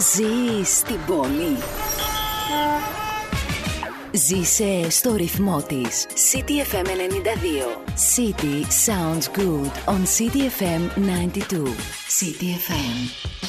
Ζει στην πόλη. Ζήσε στο ρυθμό τη. City FM 92. City sounds good on City FM 92. City FM.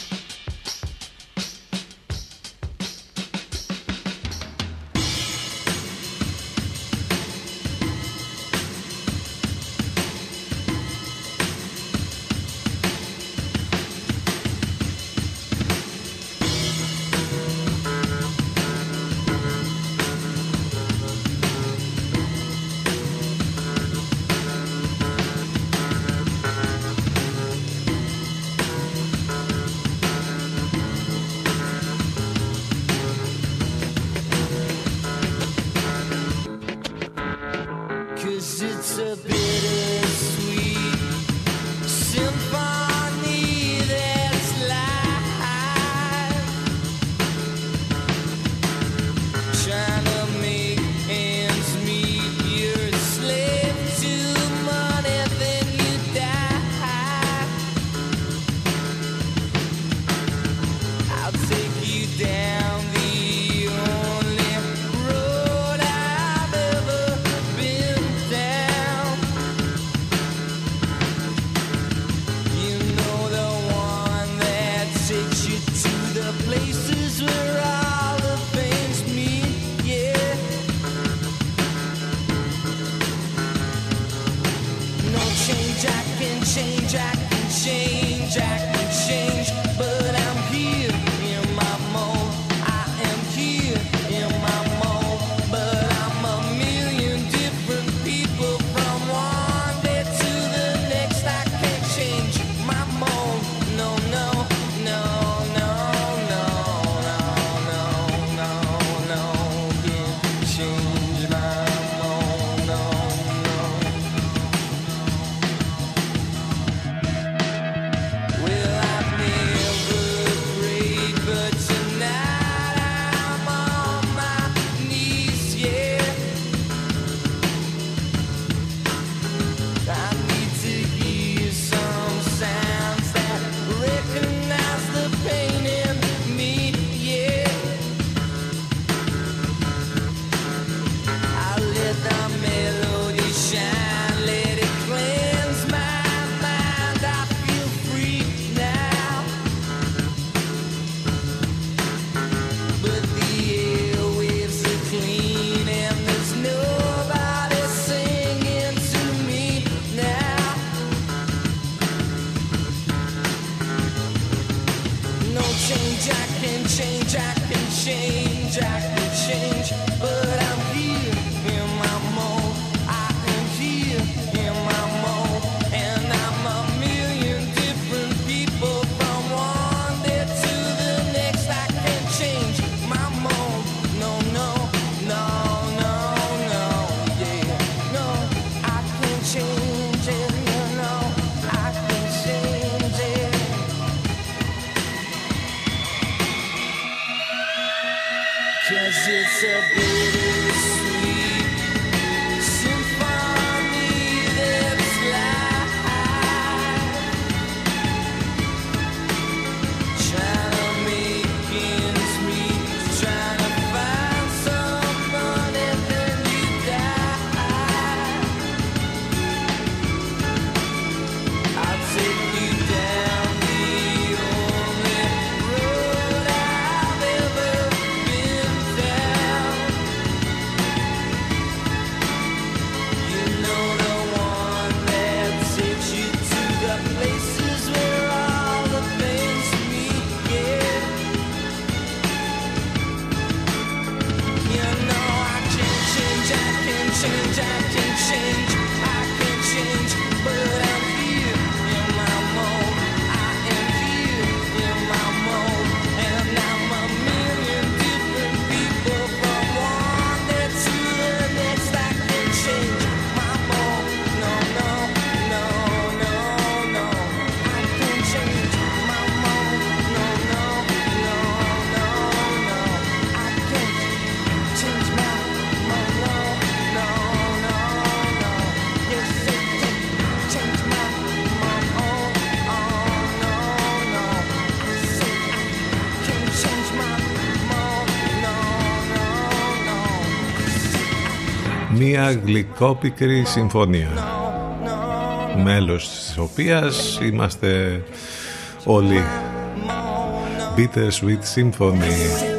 to be μία γλυκόπικρη συμφωνία. Μέλος της οποίας είμαστε όλοι Bittersweet Symphony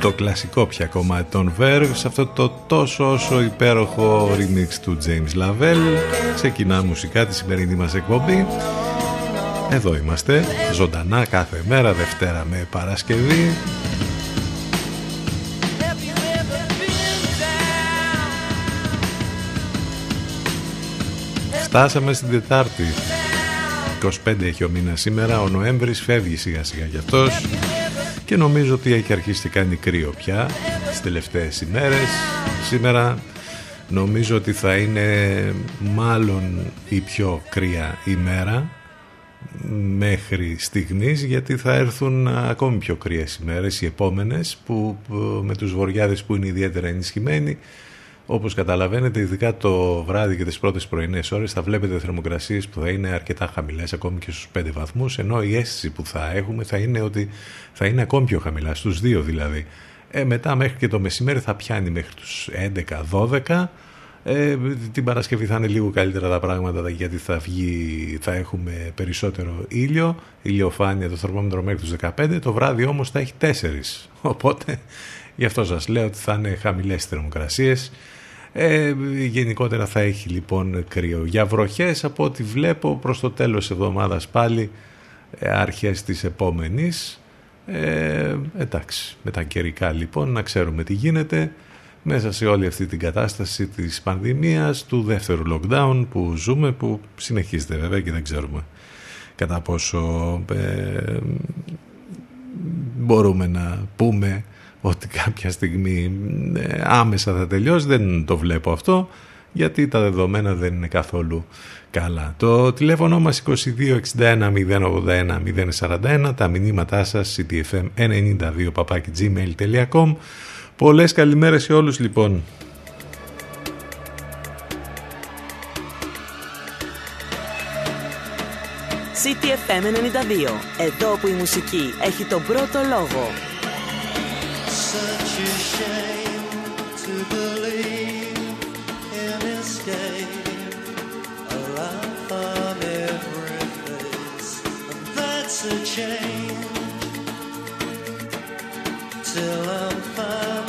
το κλασικό πια κομμάτι των Verve σε αυτό το τόσο όσο υπέροχο remix του James Lavelle. Ξεκινά μουσικά τη σημερινή μας εκπομπή. Εδώ είμαστε ζωντανά κάθε μέρα Δευτέρα με Παρασκευή Φτάσαμε στην Τετάρτη. 25 έχει ο μήνας σήμερα Ο Νοέμβρης φεύγει σιγά σιγά κι αυτός Και νομίζω ότι έχει αρχίσει και κάνει κρύο πια Τις τελευταίες ημέρες. Σήμερα νομίζω ότι θα είναι Μάλλον η πιο κρύα ημέρα μέχρι στιγμής γιατί θα έρθουν ακόμη πιο κρύες ημέρες οι επόμενες που με τους βοριάδες που είναι ιδιαίτερα ενισχυμένοι όπως καταλαβαίνετε, ειδικά το βράδυ και τις πρώτες πρωινές ώρες θα βλέπετε θερμοκρασίες που θα είναι αρκετά χαμηλές, ακόμη και στους 5 βαθμούς, ενώ η αίσθηση που θα έχουμε θα είναι ότι θα είναι ακόμη πιο χαμηλά, στους 2 δηλαδή. Ε, μετά μέχρι και το μεσημέρι θα πιάνει μέχρι τους 11-12, ε, την Παρασκευή θα είναι λίγο καλύτερα τα πράγματα γιατί θα, βγει, θα έχουμε περισσότερο ήλιο, ηλιοφάνεια το θερμόμετρο μέχρι τους 15, το βράδυ όμως θα έχει 4. Οπότε γι' αυτό σας λέω ότι θα είναι χαμηλές θερμοκρασίες ε, γενικότερα θα έχει λοιπόν κρύο. Για βροχές από ό,τι βλέπω προς το τέλος της εβδομάδας πάλι ε, αρχές της επόμενης. Ε, εντάξει, με τα καιρικά λοιπόν να ξέρουμε τι γίνεται μέσα σε όλη αυτή την κατάσταση της πανδημίας, του δεύτερου lockdown που ζούμε, που συνεχίζεται βέβαια και δεν ξέρουμε κατά πόσο ε, μπορούμε να πούμε ότι κάποια στιγμή ε, άμεσα θα τελειώσει. Δεν το βλέπω αυτό γιατί τα δεδομένα δεν είναι καθόλου καλά. Το τηλέφωνο μας 2261 081 041, τα μηνύματά σας ctfm92 gmail.com Πολλές καλημέρες σε όλους λοιπόν. CTFM 92. Εδώ που η μουσική έχει τον πρώτο λόγο. such a shame to believe in escape. A life on every face, and that's a change. Till I'm found.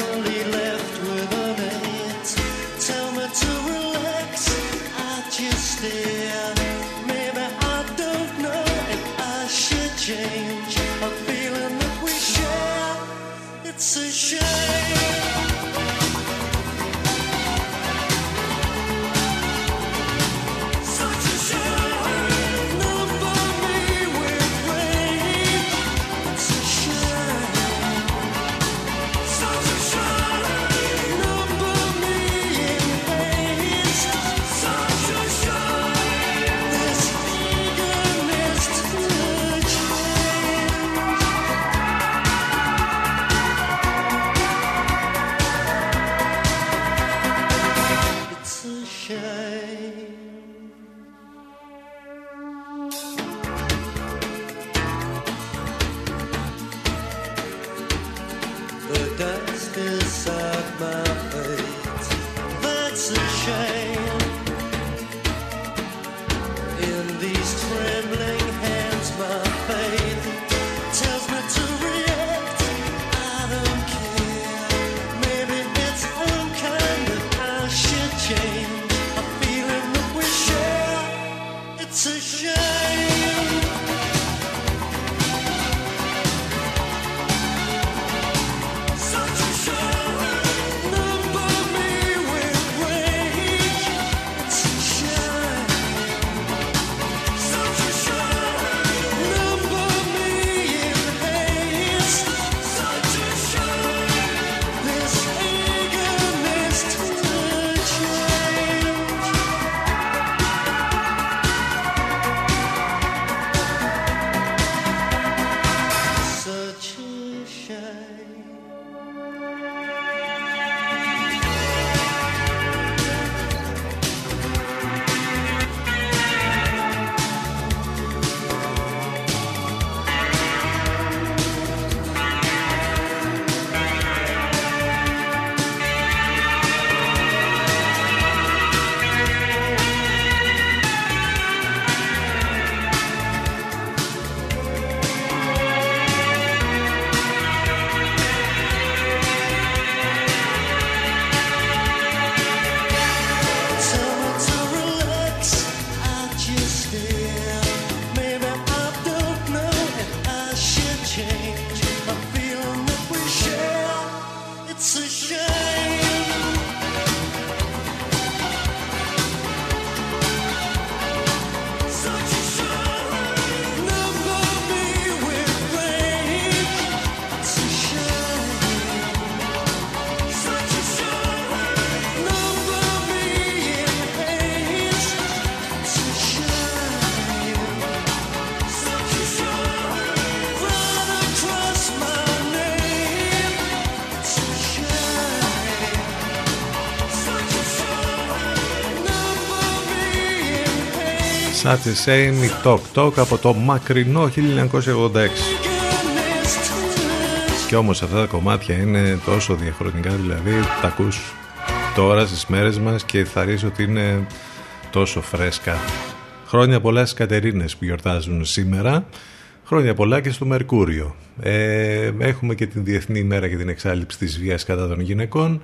Η Talk Talk από το μακρινό 1986. Και όμως αυτά τα κομμάτια είναι τόσο διαχρονικά, δηλαδή τα ακούς τώρα στις μέρες μας και θα ρίξω ότι είναι τόσο φρέσκα. Χρόνια πολλά στις Κατερίνες που γιορτάζουν σήμερα. Χρόνια πολλά και στο Μερκούριο. Ε, έχουμε και την Διεθνή ημέρα για την εξάλληψη της βίας κατά των γυναικών.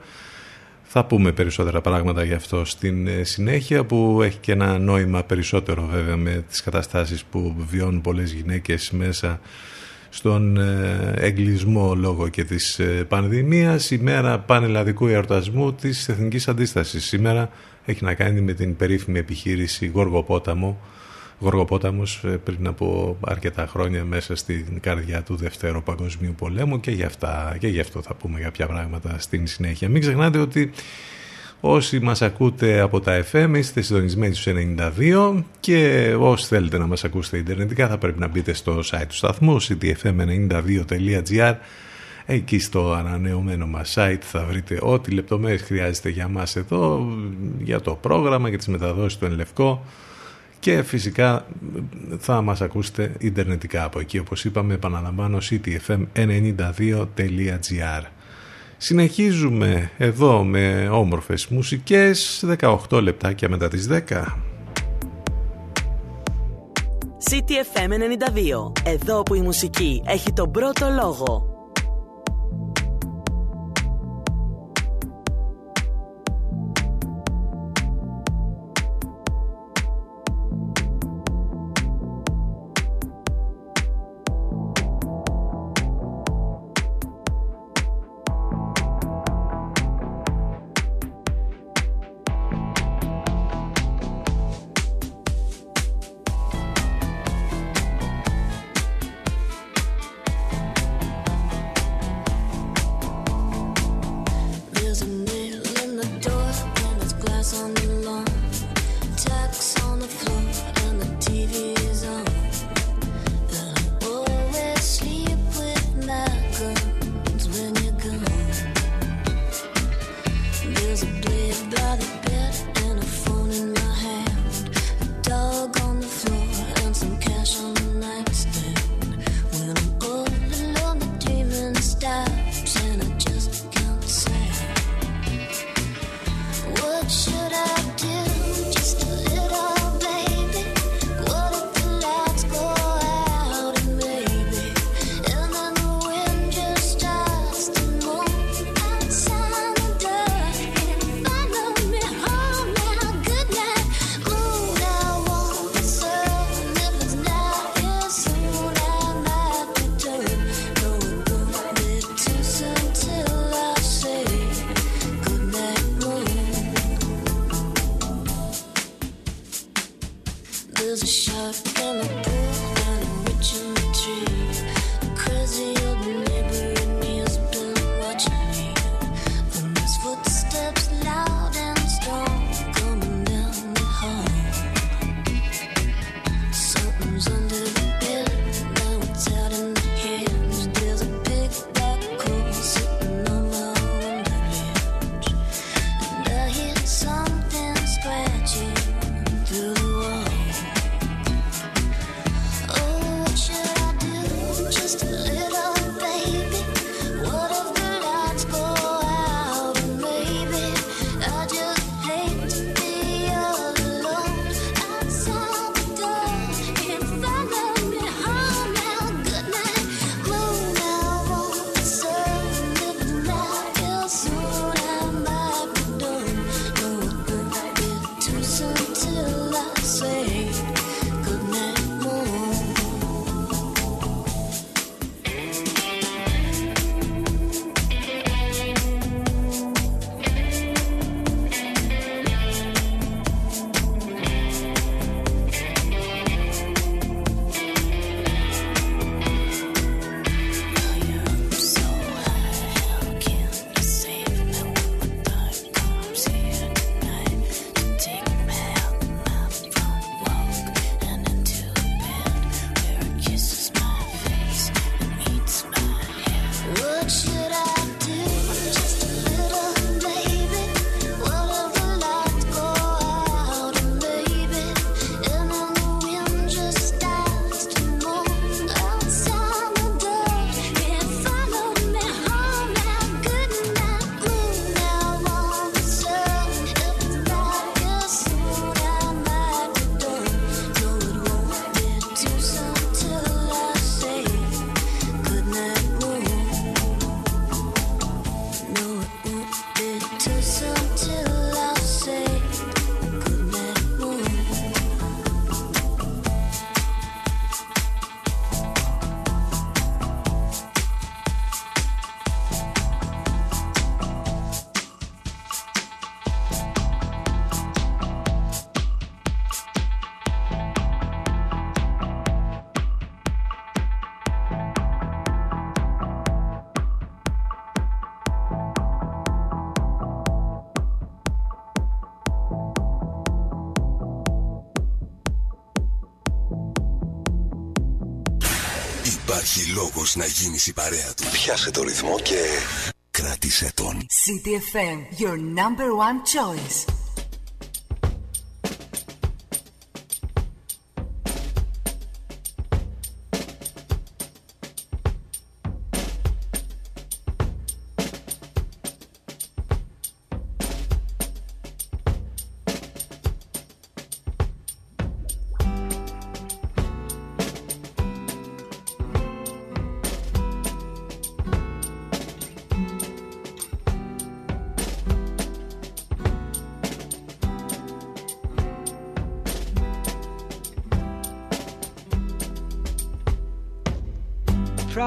Θα πούμε περισσότερα πράγματα γι' αυτό στην ε, συνέχεια που έχει και ένα νόημα περισσότερο βέβαια με τις καταστάσεις που βιώνουν πολλές γυναίκες μέσα στον ε, εγκλισμό λόγω και της ε, πανδημίας. Η μέρα πανελλαδικού εορτασμού της Εθνικής Αντίστασης. Σήμερα έχει να κάνει με την περίφημη επιχείρηση Γοργοπόταμο Γοργοπόταμος ε, πριν από αρκετά χρόνια μέσα στην καρδιά του Δευτέρου Παγκοσμίου Πολέμου και γι' αυτά και γι' αυτό θα πούμε κάποια πράγματα στην συνέχεια. Μην ξεχνάτε ότι όσοι μας ακούτε από τα FM είστε συντονισμένοι στους 92 και όσοι θέλετε να μας ακούσετε ιντερνετικά θα πρέπει να μπείτε στο site του σταθμού ctfm92.gr Εκεί στο ανανεωμένο μας site θα βρείτε ό,τι λεπτομέρειες χρειάζεται για μας εδώ, για το πρόγραμμα, για τις μεταδόσεις του Ενλευκό και φυσικά θα μας ακούσετε ιντερνετικά από εκεί όπως είπαμε επαναλαμβάνω ctfm92.gr Συνεχίζουμε εδώ με όμορφες μουσικές 18 λεπτάκια μετά τις 10 CTFM 92 Εδώ που η μουσική έχει τον πρώτο λόγο υπάρχει λόγος να γίνεις η παρέα του. Πιάσε το ρυθμό και κράτησε τον. CTFM, your number one choice.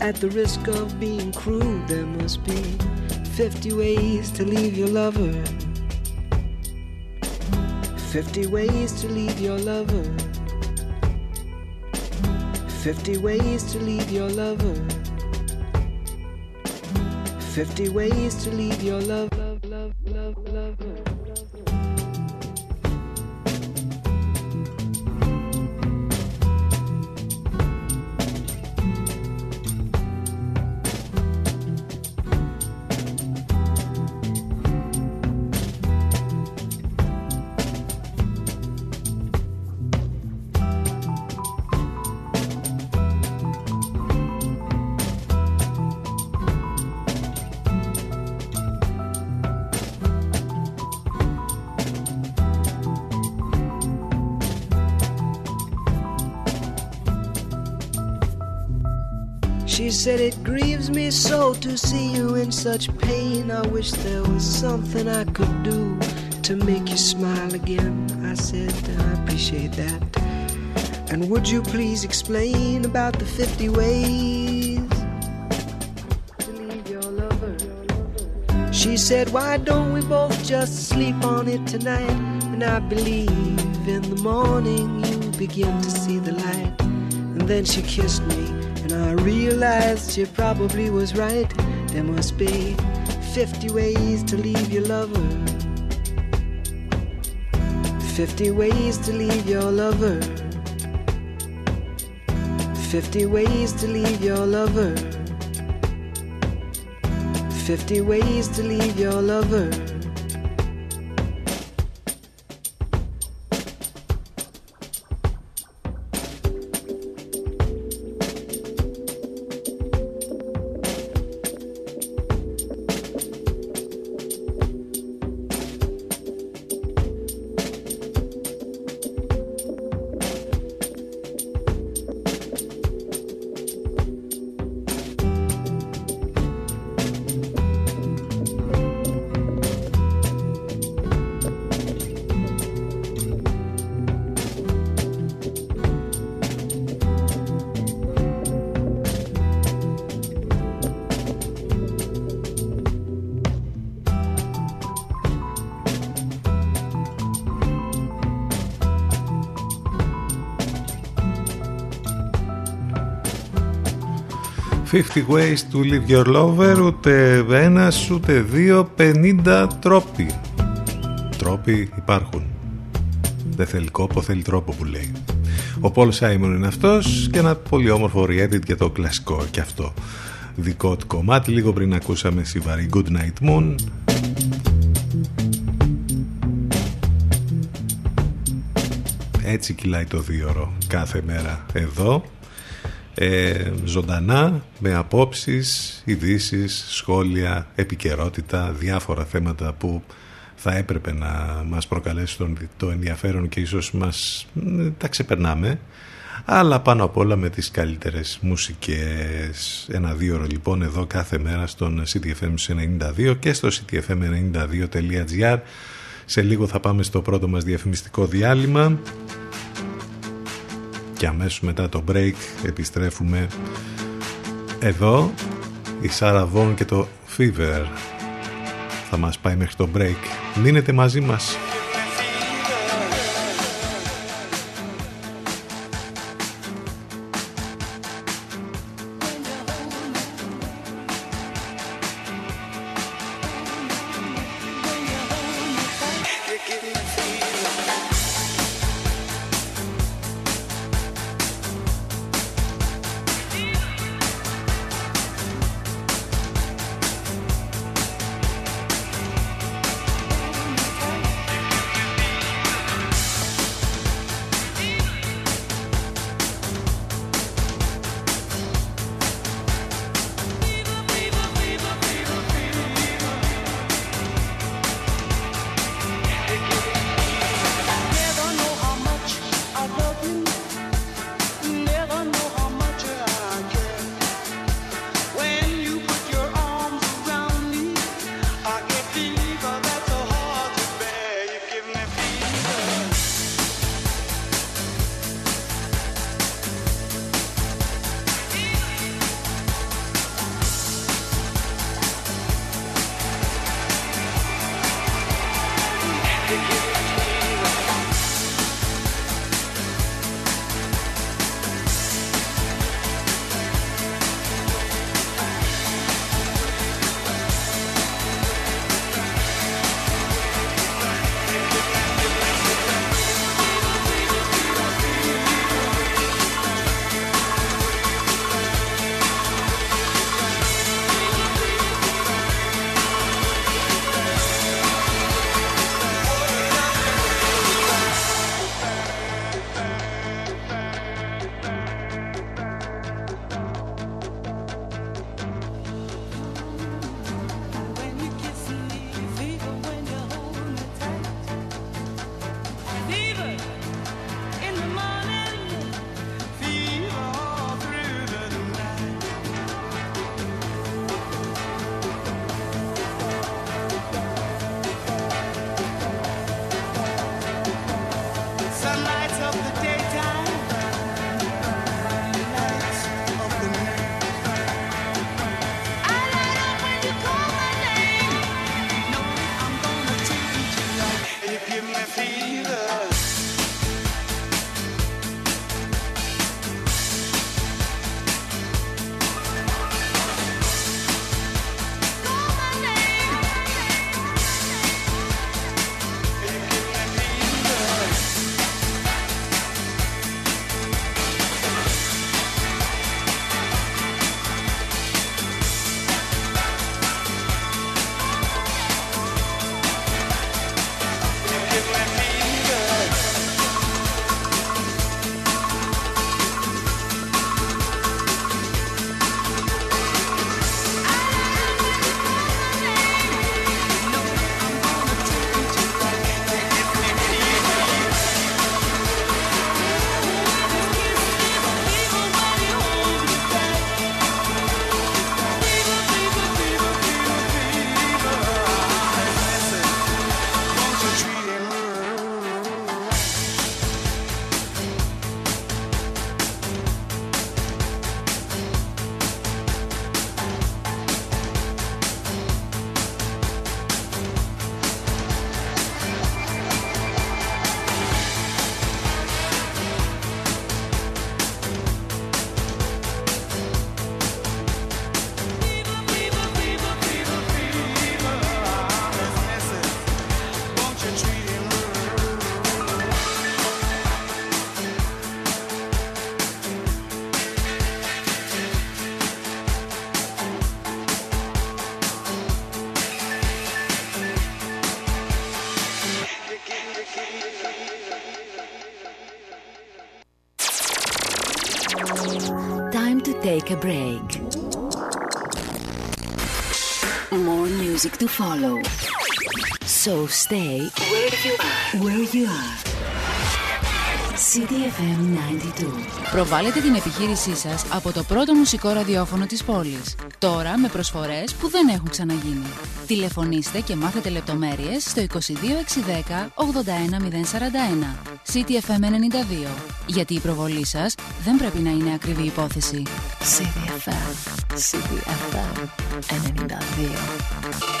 At the risk of being crude, there must be 50 ways to leave your lover. 50 ways to leave your lover. 50 ways to leave your lover. 50 ways to leave your lover. Such pain. I wish there was something I could do to make you smile again. I said, I appreciate that. And would you please explain about the 50 ways to leave your lover? She said, Why don't we both just sleep on it tonight? And I believe in the morning you begin to see the light. And then she kissed me and I realized she probably was right. There must be 50 ways to leave your lover. 50 ways to leave your lover. 50 ways to leave your lover. 50 ways to leave your lover. 50 ways to leave your lover ούτε ένας ούτε δύο 50 τρόποι. Τρόποι υπάρχουν. Δεν θέλει κόπο θέλει τρόπο που λέει. Ο Πολ Σάιμον είναι αυτός και ένα πολύ όμορφο re-edit για το κλασικό και αυτό δικό του κομμάτι. Λίγο πριν ακούσαμε σιβαρή Good Night Moon. Έτσι κυλάει το δίωρο κάθε μέρα εδώ ε, ζωντανά με απόψεις, ειδήσεις, σχόλια, επικαιρότητα, διάφορα θέματα που θα έπρεπε να μας προκαλέσουν το ενδιαφέρον και ίσως μας τα ξεπερνάμε. Αλλά πάνω απ' όλα με τις καλύτερες μουσικές. Ένα δύο ώρο λοιπόν εδώ κάθε μέρα στον CTFM 92 και στο ctfm92.gr σε λίγο θα πάμε στο πρώτο μας διαφημιστικό διάλειμμα και αμέσως μετά το break επιστρέφουμε Εδώ η Σάρα Βόν και το Fever θα μας πάει μέχρι το break. Μείνετε μαζί μας. Take a break. More music to follow. So stay where you are. Where you are. CDFM 92. Προβάλλετε την επιχείρησή σας από το πρώτο μουσικό ραδιόφωνο της πόλης. Τώρα με προσφορές που δεν έχουν ξαναγίνει. Τηλεφωνήστε και μάθετε λεπτομέρειες στο 22610 81041. CTFM 92. Γιατί η προβολή σας δεν πρέπει να είναι ακριβή υπόθεση. CDFM, CDFM, then el Darío.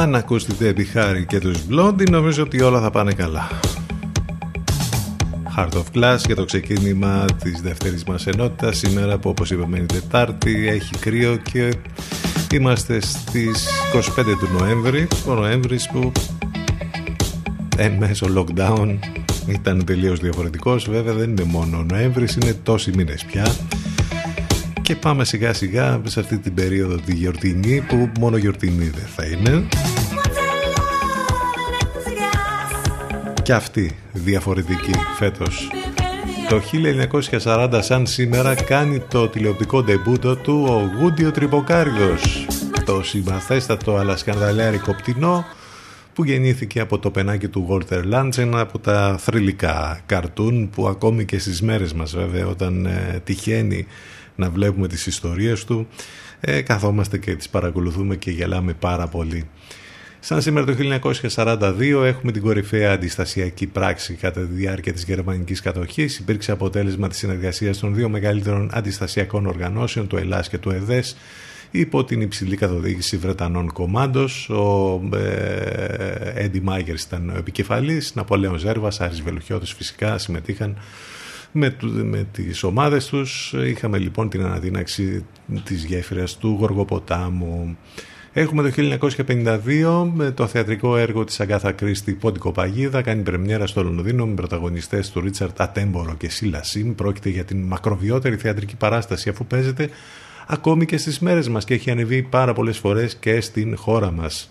Αν ακούσετε επιχάρη και τους Blondie νομίζω ότι όλα θα πάνε καλά. Heart of Glass για το ξεκίνημα της δεύτερης μας ενότητας. Σήμερα που όπως είπαμε είναι Τετάρτη έχει κρύο και είμαστε στις 25 του Νοέμβρη. Ο Νοέμβρης που εν μέσω lockdown ήταν τελείως διαφορετικός. Βέβαια δεν είναι μόνο ο Νοέμβρης είναι τόσοι μήνες πια. Και πάμε σιγά σιγά σε αυτή την περίοδο τη γιορτινή που μόνο γιορτινή δεν θα είναι και αυτή διαφορετική φέτος. Το 1940 σαν σήμερα κάνει το τηλεοπτικό ντεμπούτο του ο Γούντιο Τριποκάριος, το συμπαθέστατο αλλά σκανδαλιάρικο πτηνό που γεννήθηκε από το πενάκι του Walter Lantz, ένα από τα θρηλυκά καρτούν που ακόμη και στις μέρες μας βέβαια όταν ε, τυχαίνει να βλέπουμε τις ιστορίες του ε, καθόμαστε και τις παρακολουθούμε και γελάμε πάρα πολύ. Σαν σήμερα το 1942 έχουμε την κορυφαία αντιστασιακή πράξη κατά τη διάρκεια της γερμανικής κατοχής. Υπήρξε αποτέλεσμα της συνεργασίας των δύο μεγαλύτερων αντιστασιακών οργανώσεων, του ΕΛΑΣ και του ΕΔΕΣ, υπό την υψηλή καθοδήγηση Βρετανών κομμάντος. Ο ε, Έντι Μάγερς ήταν ο επικεφαλής, Ναπολέον Ζέρβας, Άρης Βελουχιώτης φυσικά συμμετείχαν με, με τις ομάδες τους. Είχαμε λοιπόν την αναδύναξη της γέφυρας του Γοργοποτάμου. Έχουμε το 1952 με το θεατρικό έργο της Αγκάθα Κρίστη Πόντικο Παγίδα κάνει πρεμιέρα στο Λονδίνο με πρωταγωνιστές του Ρίτσαρτ Ατέμπορο και Σίλα Σιμ. Πρόκειται για την μακροβιότερη θεατρική παράσταση αφού παίζεται ακόμη και στις μέρες μας και έχει ανεβεί πάρα πολλές φορές και στην χώρα μας.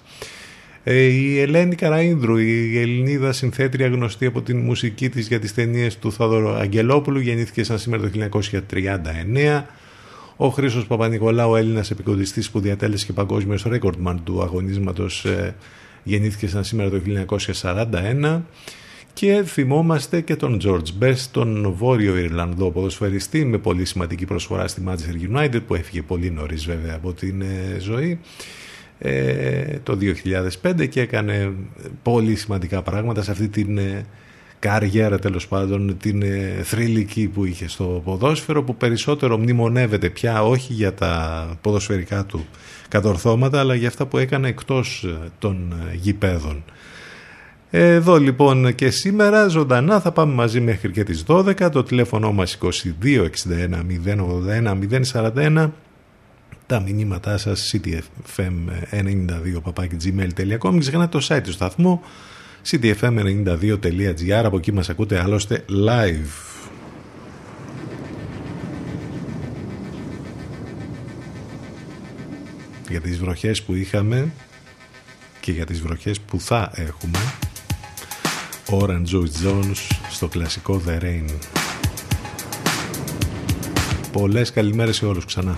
Ε, η Ελένη Καραΐνδρου, η Ελληνίδα συνθέτρια γνωστή από την μουσική της για τις ταινίες του Θόδωρο Αγγελόπουλου, γεννήθηκε σαν σήμερα το 1939. Ο Χρήστος Παπα-Νικολάου, Έλληνας επικοντιστής που διατέλεσε και παγκόσμιος ρέκορντμαν του αγωνίσματος, ε, γεννήθηκε σαν σήμερα το 1941. Και θυμόμαστε και τον George Best, τον Βόρειο Ιρλανδό ποδοσφαιριστή με πολύ σημαντική προσφορά στη Manchester United που έφυγε πολύ νωρίς βέβαια από την ε, ζωή ε, το 2005 και έκανε πολύ σημαντικά πράγματα σε αυτή την ε, καριέρα τέλος πάντων την ε, θρηλυκή που είχε στο ποδόσφαιρο που περισσότερο μνημονεύεται πια όχι για τα ποδοσφαιρικά του κατορθώματα αλλά για αυτά που έκανε εκτός ε, των γηπέδων. Εδώ λοιπόν και σήμερα ζωντανά θα πάμε μαζί μέχρι και τις 12 το τηλέφωνο μας 2261 081 041 τα μηνύματά σας ctfm92.gmail.com ξεχνάτε το site του σταθμού ctfm92.gr από εκεί μας ακούτε άλλωστε live. Για τις βροχές που είχαμε και για τις βροχές που θα έχουμε Orange Jones στο κλασικό The Rain. Πολλές καλημέρες σε όλους ξανά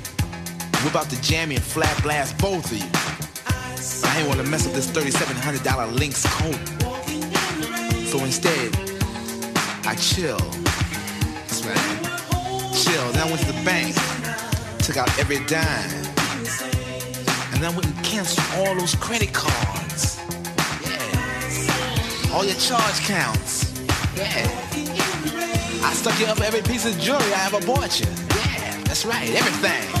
Whip out the jammy and flat blast both of you. I ain't wanna mess up this $3,700 Lynx coat. So instead, I chill. That's right. Chill. Then I went to the bank, took out every dime. And then I went and canceled all those credit cards. Yeah. All your charge counts. Yeah. I stuck you up every piece of jewelry I ever bought you. Yeah, that's right. Everything.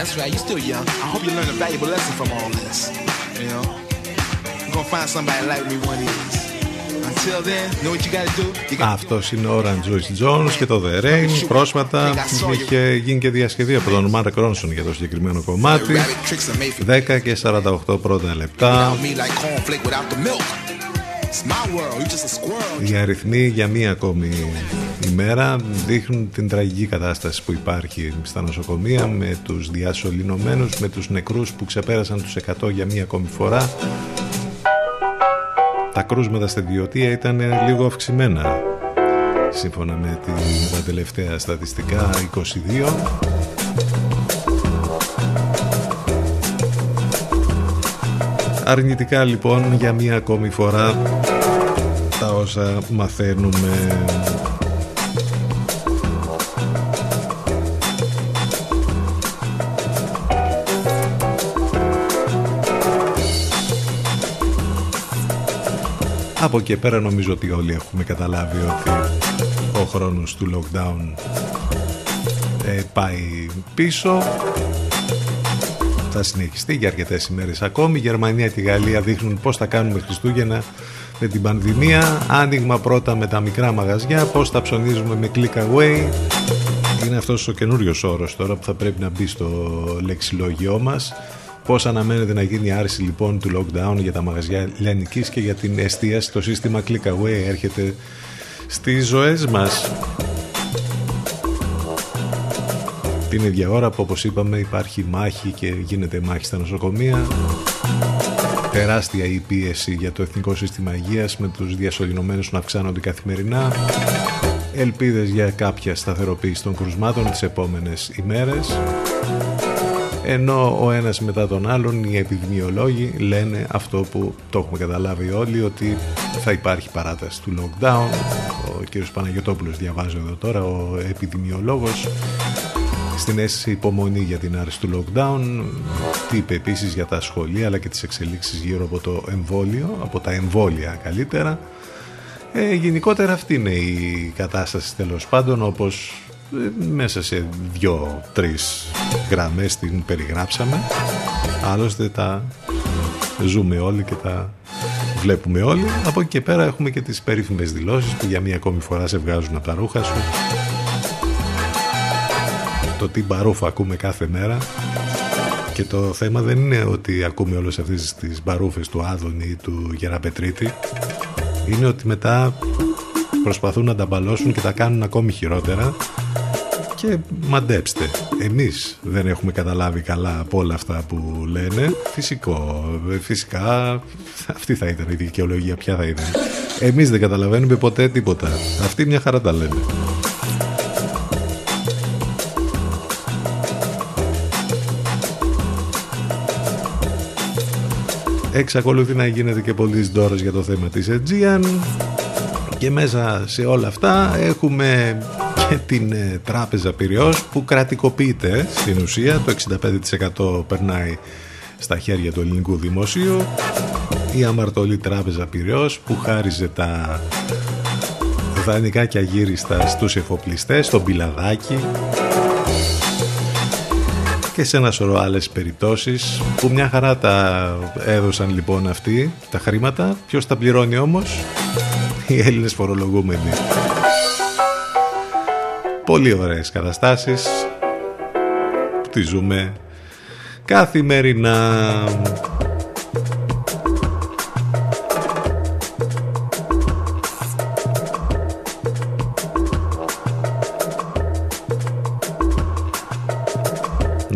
That's right, you still young. I hope you learn a valuable lesson from all this. You know? You're gonna find somebody like me one of these. Until then, know what you gotta do? You gotta Αυτό είναι ο Orange Joyce Jones και το The Rain. Πρόσφατα είχε γίνει και διασκευή από τον Mark Ronson για το συγκεκριμένο κομμάτι. rabbit tricks are made for 10 και 48 πρώτα λεπτά. Οι αριθμοί για μία ακόμη ημέρα δείχνουν την τραγική κατάσταση που υπάρχει στα νοσοκομεία με τους διασωληνωμένους, με τους νεκρούς που ξεπέρασαν τους 100 για μία ακόμη φορά. Τα κρούσματα στη Διωτία ήταν λίγο αυξημένα σύμφωνα με, τη, με τα τελευταία στατιστικά 22 Αρνητικά λοιπόν για μία ακόμη φορά τα όσα μαθαίνουμε. Από εκεί πέρα νομίζω ότι όλοι έχουμε καταλάβει ότι ο χρόνος του lockdown ε, πάει πίσω θα συνεχιστεί για αρκετές ημέρες ακόμη. Η Γερμανία και η Γαλλία δείχνουν πώς θα κάνουμε Χριστούγεννα με την πανδημία. Άνοιγμα πρώτα με τα μικρά μαγαζιά, πώς θα ψωνίζουμε με click away. Είναι αυτός ο καινούριος όρος τώρα που θα πρέπει να μπει στο λεξιλόγιό μας. Πώς αναμένεται να γίνει η άρση λοιπόν του lockdown για τα μαγαζιά λιανικής και για την εστίαση. Το σύστημα click away έρχεται στις ζωές μας. Την ίδια ώρα που όπως είπαμε υπάρχει μάχη και γίνεται μάχη στα νοσοκομεία. Τεράστια η πίεση για το Εθνικό Σύστημα Υγείας με τους διασωληνωμένους να αυξάνονται καθημερινά. Ελπίδες για κάποια σταθεροποίηση των κρουσμάτων τις επόμενες ημέρες. Ενώ ο ένας μετά τον άλλον οι επιδημιολόγοι λένε αυτό που το έχουμε καταλάβει όλοι ότι θα υπάρχει παράταση του lockdown. Ο κ. Παναγιωτόπουλος διαβάζει εδώ τώρα ο επιδημιολόγος στην αίσθηση υπομονή για την άρση του lockdown τι είπε επίσης για τα σχολεία αλλά και τις εξελίξεις γύρω από το εμβόλιο από τα εμβόλια καλύτερα. Ε, γενικότερα αυτή είναι η κατάσταση τέλος πάντων όπως ε, μέσα σε δυο-τρεις γραμμές την περιγράψαμε. Άλλωστε τα ζούμε όλοι και τα βλέπουμε όλοι. Από εκεί και πέρα έχουμε και τις περίφημες δηλώσεις που για μία ακόμη φορά σε βγάζουν από τα ρούχα σου το τι μπαρούφα ακούμε κάθε μέρα. Και το θέμα δεν είναι ότι ακούμε όλες αυτές τις μπαρούφες του Άδωνη ή του Γεραπετρίτη. Είναι ότι μετά προσπαθούν να τα μπαλώσουν και τα κάνουν ακόμη χειρότερα. Και μαντέψτε εμείς δεν έχουμε καταλάβει καλά από όλα αυτά που λένε. Φυσικό, φυσικά αυτή θα ήταν η δικαιολογία ποια θα ήταν. Εμείς δεν καταλαβαίνουμε ποτέ τίποτα. Αυτοί μια χαρά τα λένε εξακολουθεί να γίνεται και πολλής δώρος για το θέμα της Aegean. Και μέσα σε όλα αυτά έχουμε και την ε, τράπεζα Πυριός που κρατικοποιείται. Στην ουσία το 65% περνάει στα χέρια του ελληνικού δημοσίου. Η αμαρτωλή τράπεζα Πυριός που χάριζε τα δανεικά και αγύριστα στους εφοπλιστές, στον πιλαδάκι και σε ένα σωρό άλλες περιπτώσεις που μια χαρά τα έδωσαν λοιπόν αυτοί τα χρήματα. Ποιος τα πληρώνει όμως; Οι Έλληνες φορολογούμενοι. Πολύ ωραίες καταστάσεις που τις ζούμε καθημερινά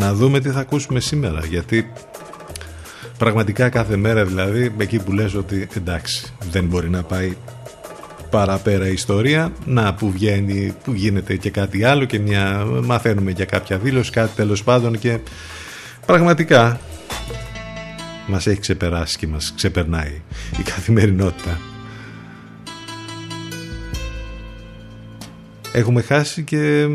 να δούμε τι θα ακούσουμε σήμερα γιατί πραγματικά κάθε μέρα δηλαδή εκεί που λες ότι εντάξει δεν μπορεί να πάει παραπέρα η ιστορία να που βγαίνει που γίνεται και κάτι άλλο και μια, μαθαίνουμε για κάποια δήλωση κάτι τέλος πάντων και πραγματικά μας έχει ξεπεράσει και μας ξεπερνάει η καθημερινότητα. Έχουμε χάσει και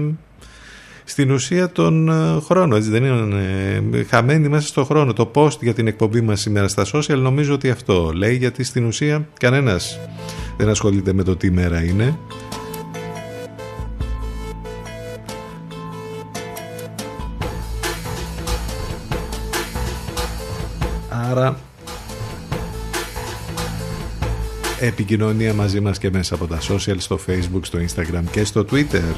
στην ουσία τον ε, χρόνο. Έτσι δεν είναι ε, χαμένοι μέσα στο χρόνο. Το post για την εκπομπή μας σήμερα στα social νομίζω ότι αυτό λέει γιατί στην ουσία κανένας δεν ασχολείται με το τι μέρα είναι. Άρα επικοινωνία μαζί μας και μέσα από τα social στο facebook, στο instagram και στο twitter.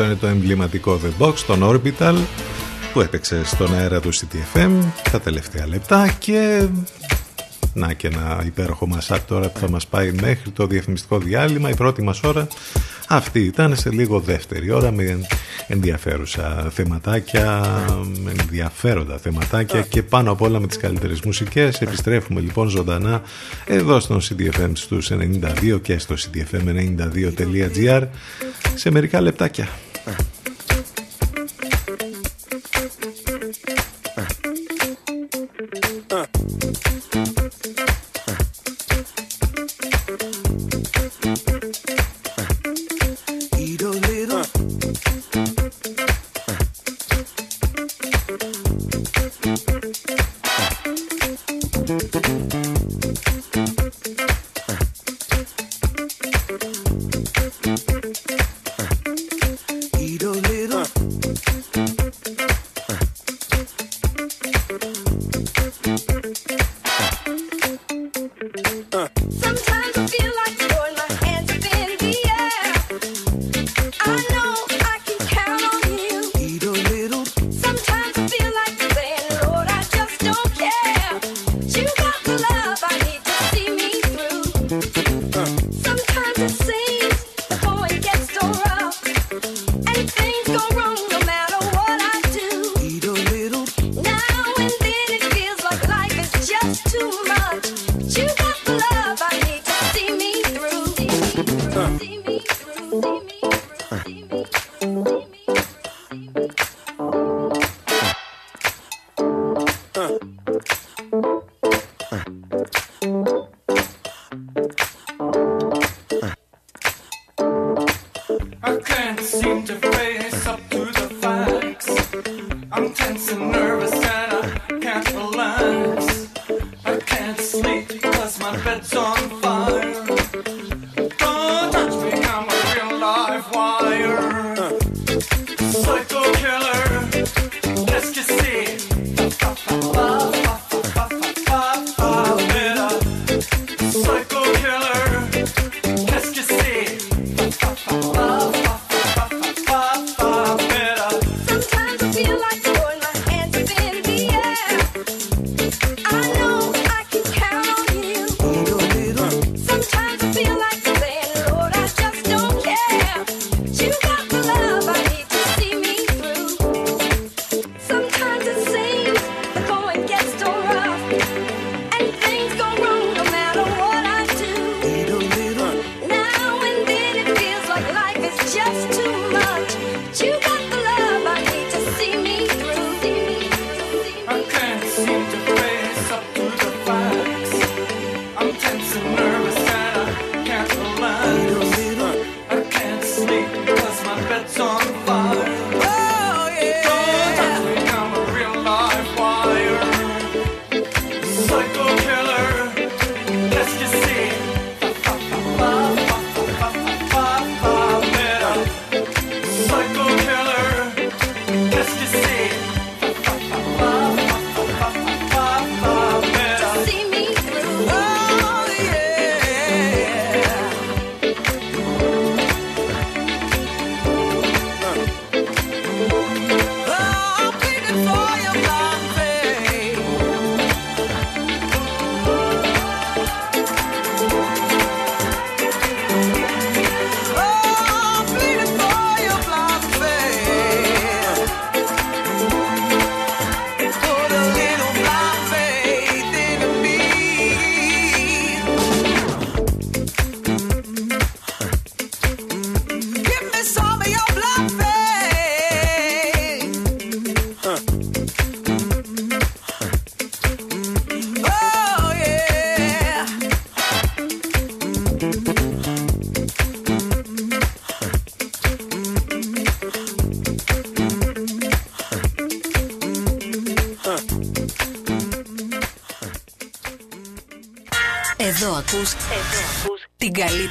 Αυτό είναι το εμβληματικό The Box, τον Orbital που έπαιξε στον αέρα του CTFM τα τελευταία λεπτά και να και ένα υπέροχο μασάκ τώρα που θα μας πάει μέχρι το διαφημιστικό διάλειμμα. Η πρώτη μας ώρα αυτή ήταν σε λίγο δεύτερη ώρα με ενδιαφέρουσα θεματάκια με ενδιαφέροντα θεματάκια και πάνω απ' όλα με τις καλύτερες μουσικές. Επιστρέφουμε λοιπόν ζωντανά εδώ στο CDFM στους 92 και στο cdfm92.gr σε μερικά λεπτάκια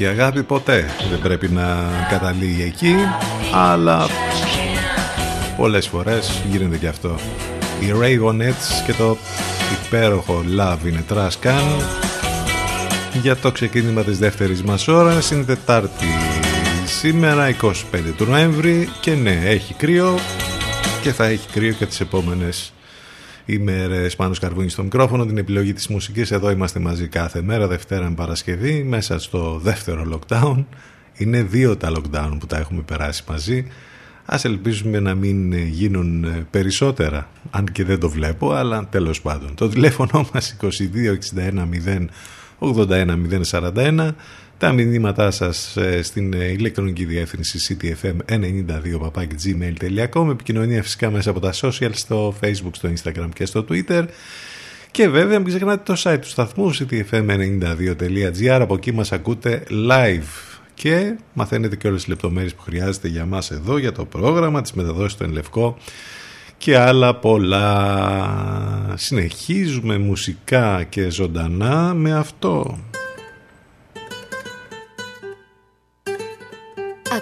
Όχι αγάπη ποτέ δεν πρέπει να καταλήγει εκεί αλλά πολλές φορές γίνεται και αυτό. Οι Ray και το υπέροχο Love είναι Trascan για το ξεκίνημα της δεύτερης μας ώρας είναι Τετάρτη σήμερα 25 του Νοέμβρη και ναι έχει κρύο και θα έχει κρύο και τις επόμενες ημέρες πάνω σκαρβούνι στο μικρόφωνο την επιλογή της μουσικής. Εδώ είμαστε μαζί κάθε μέρα Δευτέρα με Παρασκευή μέσα στο δεύτερο lockdown. Είναι δύο τα lockdown που τα έχουμε περάσει μαζί. Ας ελπίζουμε να μην γίνουν περισσότερα, αν και δεν το βλέπω, αλλά τέλος πάντων. Το τηλέφωνο μας 2261 τα μηνύματά σας ε, στην ηλεκτρονική διεύθυνση ctfm92.gmail.com επικοινωνία φυσικά μέσα από τα social στο facebook, στο instagram και στο twitter και βέβαια μην ξεχνάτε το site του σταθμού ctfm92.gr από εκεί μας ακούτε live και μαθαίνετε και όλες τις λεπτομέρειες που χρειάζεται για μας εδώ, για το πρόγραμμα, τις μεταδόσεις στο Ενλευκό και άλλα πολλά. Συνεχίζουμε μουσικά και ζωντανά με αυτό.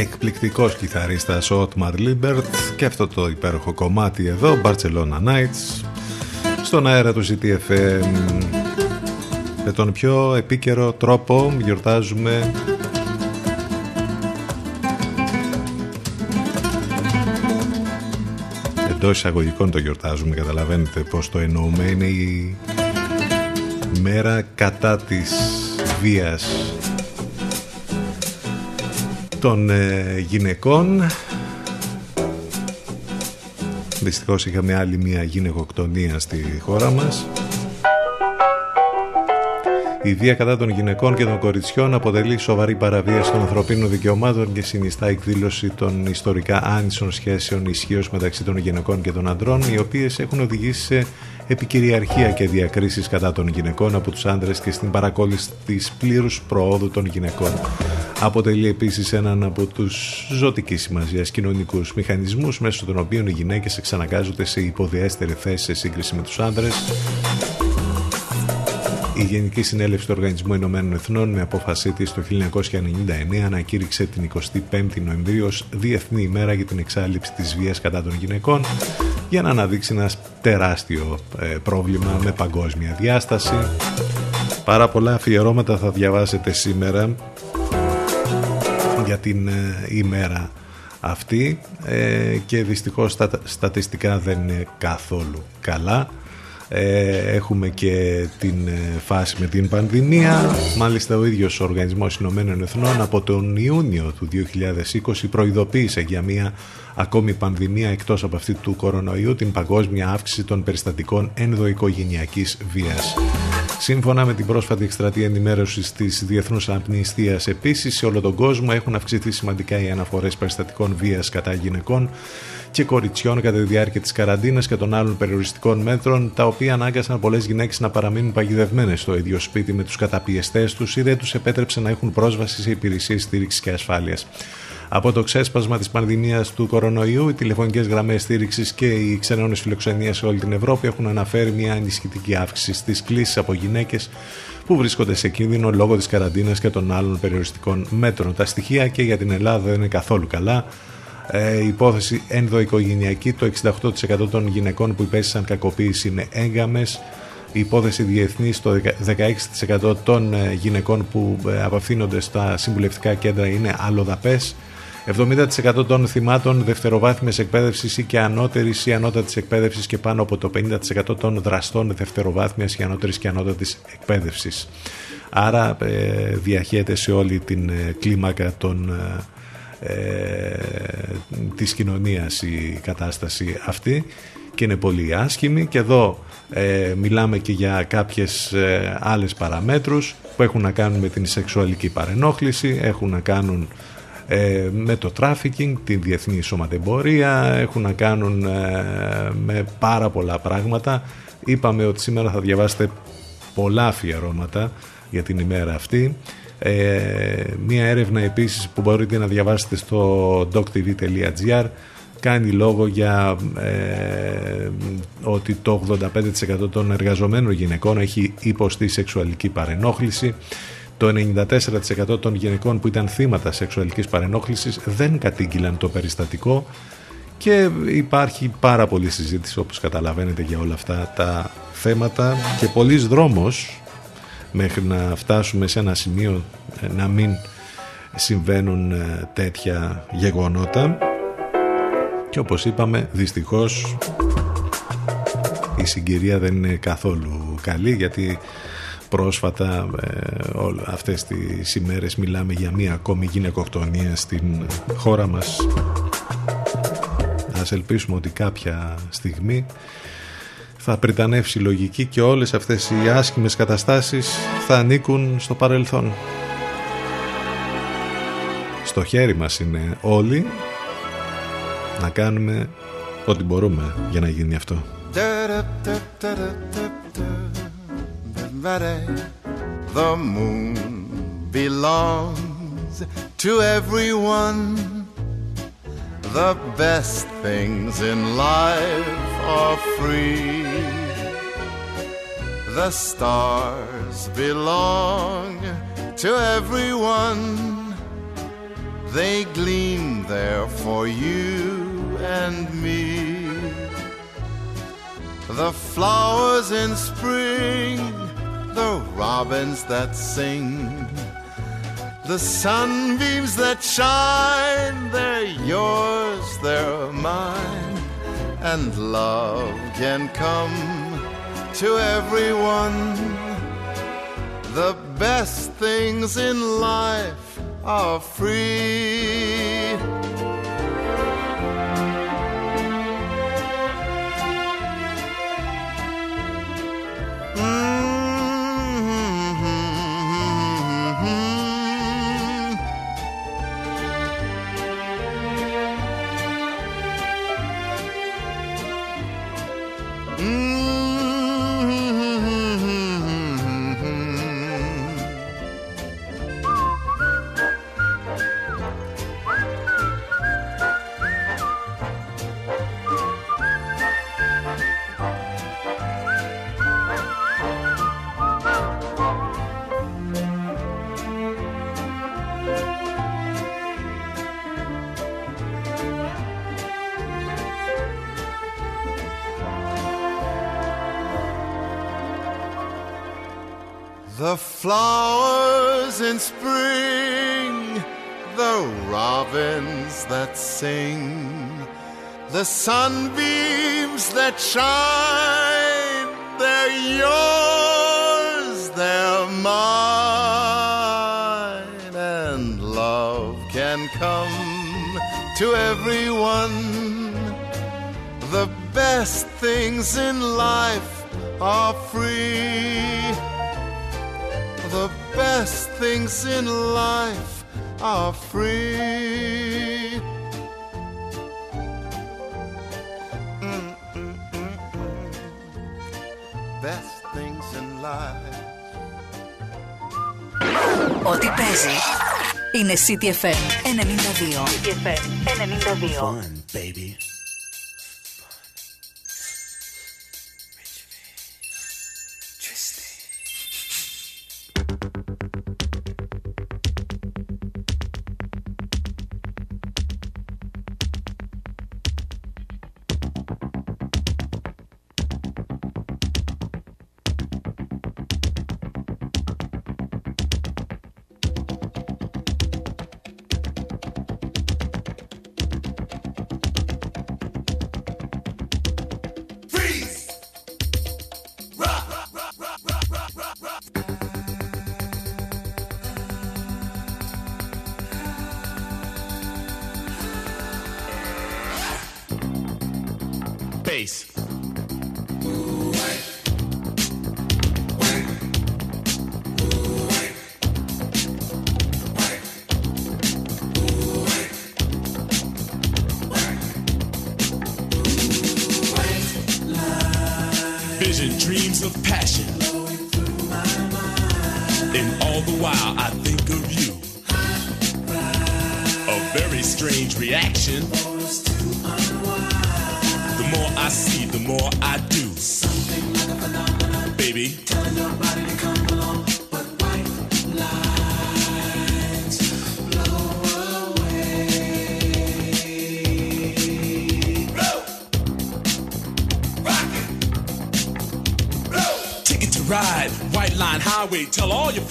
εκπληκτικός κιθαρίστας ο Ότμαρ Λίμπερτ και αυτό το υπέροχο κομμάτι εδώ, Barcelona Nights, στον αέρα του City FM. Με τον πιο επίκαιρο τρόπο γιορτάζουμε εντός εισαγωγικών το γιορτάζουμε, καταλαβαίνετε πώς το εννοούμε. Είναι η μέρα κατά της βίας των ε, γυναικών. Δυστυχώς είχαμε άλλη μια γυναικοκτονία στη χώρα μας. Η βία κατά των γυναικών και των κοριτσιών αποτελεί σοβαρή παραβίαση των ανθρωπίνων δικαιωμάτων και συνιστά εκδήλωση των ιστορικά άνισων σχέσεων ισχύως μεταξύ των γυναικών και των αντρών, οι οποίες έχουν οδηγήσει σε επικυριαρχία και διακρίσεις κατά των γυναικών από τους άντρε και στην παρακόλληση της πλήρους προόδου των γυναικών. Αποτελεί επίσης έναν από τους ζωτικής σημασίας κοινωνικούς μηχανισμούς μέσω των οποίων οι γυναίκες εξαναγκάζονται σε υποδιέστερη θέση σε σύγκριση με τους άντρες η Γενική Συνέλευση του Οργανισμού Ενωμένων Εθνών με απόφασή της το 1999 ανακήρυξε την 25η Νοεμβρίου ως Διεθνή ημέρα για την εξάλληψη της βίας κατά των γυναικών για να αναδείξει ένα τεράστιο ε, πρόβλημα με παγκόσμια διάσταση. Πάρα πολλά αφιερώματα θα διαβάσετε σήμερα για την ε, ημέρα αυτή ε, και δυστυχώς τα στατιστικά δεν είναι καθόλου καλά ε, έχουμε και την ε, φάση με την πανδημία. Μάλιστα ο ίδιος ο Οργανισμός Ηνωμένων Εθνών από τον Ιούνιο του 2020 προειδοποίησε για μια ακόμη πανδημία εκτός από αυτή του κορονοϊού την παγκόσμια αύξηση των περιστατικών ενδοοικογενειακής βίας. Σύμφωνα με την πρόσφατη εκστρατεία ενημέρωσης της Διεθνούς Αμνηστίας, επίσης σε όλο τον κόσμο έχουν αυξηθεί σημαντικά οι αναφορές περιστατικών βίας κατά γυναικών και κοριτσιών κατά τη διάρκεια της καραντίνας και των άλλων περιοριστικών μέτρων, τα οποία ανάγκασαν πολλές γυναίκες να παραμείνουν παγιδευμένες στο ίδιο σπίτι με τους καταπιεστές τους ή δεν τους επέτρεψε να έχουν πρόσβαση σε υπηρεσίες στήριξης και ασφάλειας. Από το ξέσπασμα της πανδημίας του κορονοϊού, οι τηλεφωνικές γραμμές στήριξης και οι ξενώνες φιλοξενία σε όλη την Ευρώπη έχουν αναφέρει μια ανισχυτική αύξηση στις κλήσεις από γυναίκες που βρίσκονται σε κίνδυνο λόγω της καραντίνας και των άλλων περιοριστικών μέτρων. Τα στοιχεία και για την Ελλάδα δεν είναι καθόλου καλά. Ε, υπόθεση ενδοοικογενειακή, το 68% των γυναικών που υπέστησαν κακοποίηση είναι έγκαμες. Η υπόθεση διεθνής, το 16% των ε, γυναικών που ε, απευθύνονται στα συμβουλευτικά κέντρα είναι αλλοδαπές. 70% των θυμάτων δευτεροβάθμιας εκπαίδευσης ή και ανώτερης ή ανώτατης εκπαίδευσης και πάνω από το 50% των δραστών δευτεροβάθμιας ή ανώτερης και ανώτατης εκπαίδευσης. Άρα ε, διαχέεται σε όλη την κλίμακα των ε, της κοινωνίας η κατάσταση αυτή και είναι πολύ άσχημη και εδώ ε, μιλάμε και για κάποιες ε, άλλες παραμέτρους που έχουν να κάνουν με την σεξουαλική παρενόχληση, έχουν να κάνουν ε, με το τράφικινγκ, την διεθνή σωματεμπορία, έχουν να κάνουν με πάρα πολλά πράγματα. Είπαμε ότι σήμερα θα διαβάσετε πολλά αφιερώματα για την ημέρα αυτή. Ε, μία έρευνα επίσης που μπορείτε να διαβάσετε στο doctv.gr κάνει λόγο για ε, ότι το 85% των εργαζομένων γυναικών έχει υποστεί σεξουαλική παρενόχληση το 94% των γυναικών που ήταν θύματα σεξουαλικής παρενόχλησης δεν κατήγγυλαν το περιστατικό και υπάρχει πάρα πολλή συζήτηση όπως καταλαβαίνετε για όλα αυτά τα θέματα και πολλής δρόμος μέχρι να φτάσουμε σε ένα σημείο ε, να μην συμβαίνουν ε, τέτοια γεγονότα. Και όπως είπαμε δυστυχώς η συγκυρία δεν είναι καθόλου καλή γιατί πρόσφατα ε, αυτές τις ημέρες μιλάμε για μία ακόμη γυναικοκτονία στην χώρα μας ας ελπίσουμε ότι κάποια στιγμή θα πριτανεύσει η λογική και όλες αυτές οι άσχημες καταστάσεις θα ανήκουν στο παρελθόν. Στο χέρι μας είναι όλοι να κάνουμε ό,τι μπορούμε για να γίνει αυτό. The moon belongs to everyone The best things in life are free The stars belong to everyone. They gleam there for you and me. The flowers in spring, the robins that sing, the sunbeams that shine, they're yours, they're mine and love can come to everyone. The best things in life are free. Flowers in spring, the robins that sing, the sunbeams that shine, they're yours, they're mine, and love can come to everyone. The best things in life are free. Things in life are free. Mm-mm-mm-mm. Best things in life. Ό,τι παίζει είναι City FM 92. City FM 92. Fun, baby. Tell all your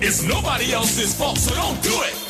it's nobody else's fault, so don't do it.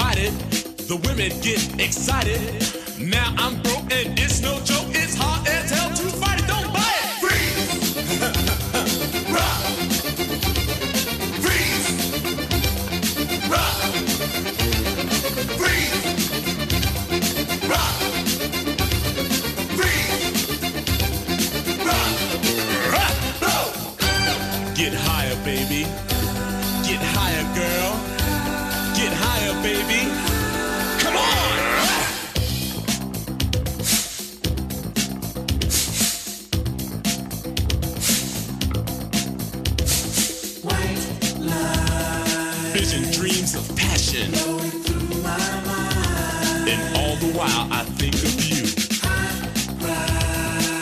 Divided, the women get excited. While I think of you.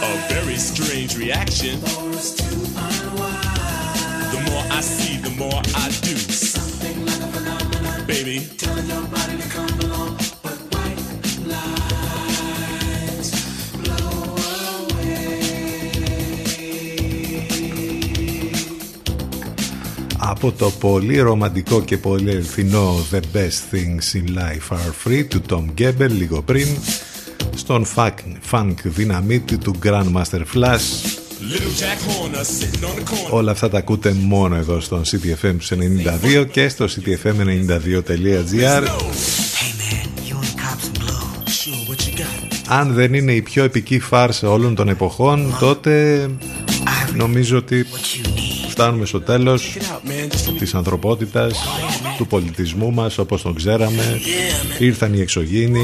A very strange reaction. The more I see, the more I do. Baby. Από το πολύ ρομαντικό και πολύ ελθινό The Best Things in Life Are Free του Tom Gebel λίγο πριν στον funk, funk δυναμίτη του Grandmaster Flash. Όλα αυτά τα ακούτε μόνο εδώ στον CTFM 92 και στο ctfm92.gr Αν δεν είναι η πιο επική φάρσα όλων των εποχών τότε νομίζω ότι φτάνουμε στο τέλος της ανθρωπότητας του πολιτισμού μας όπως τον ξέραμε. Ήρθαν οι εξωγήινοι.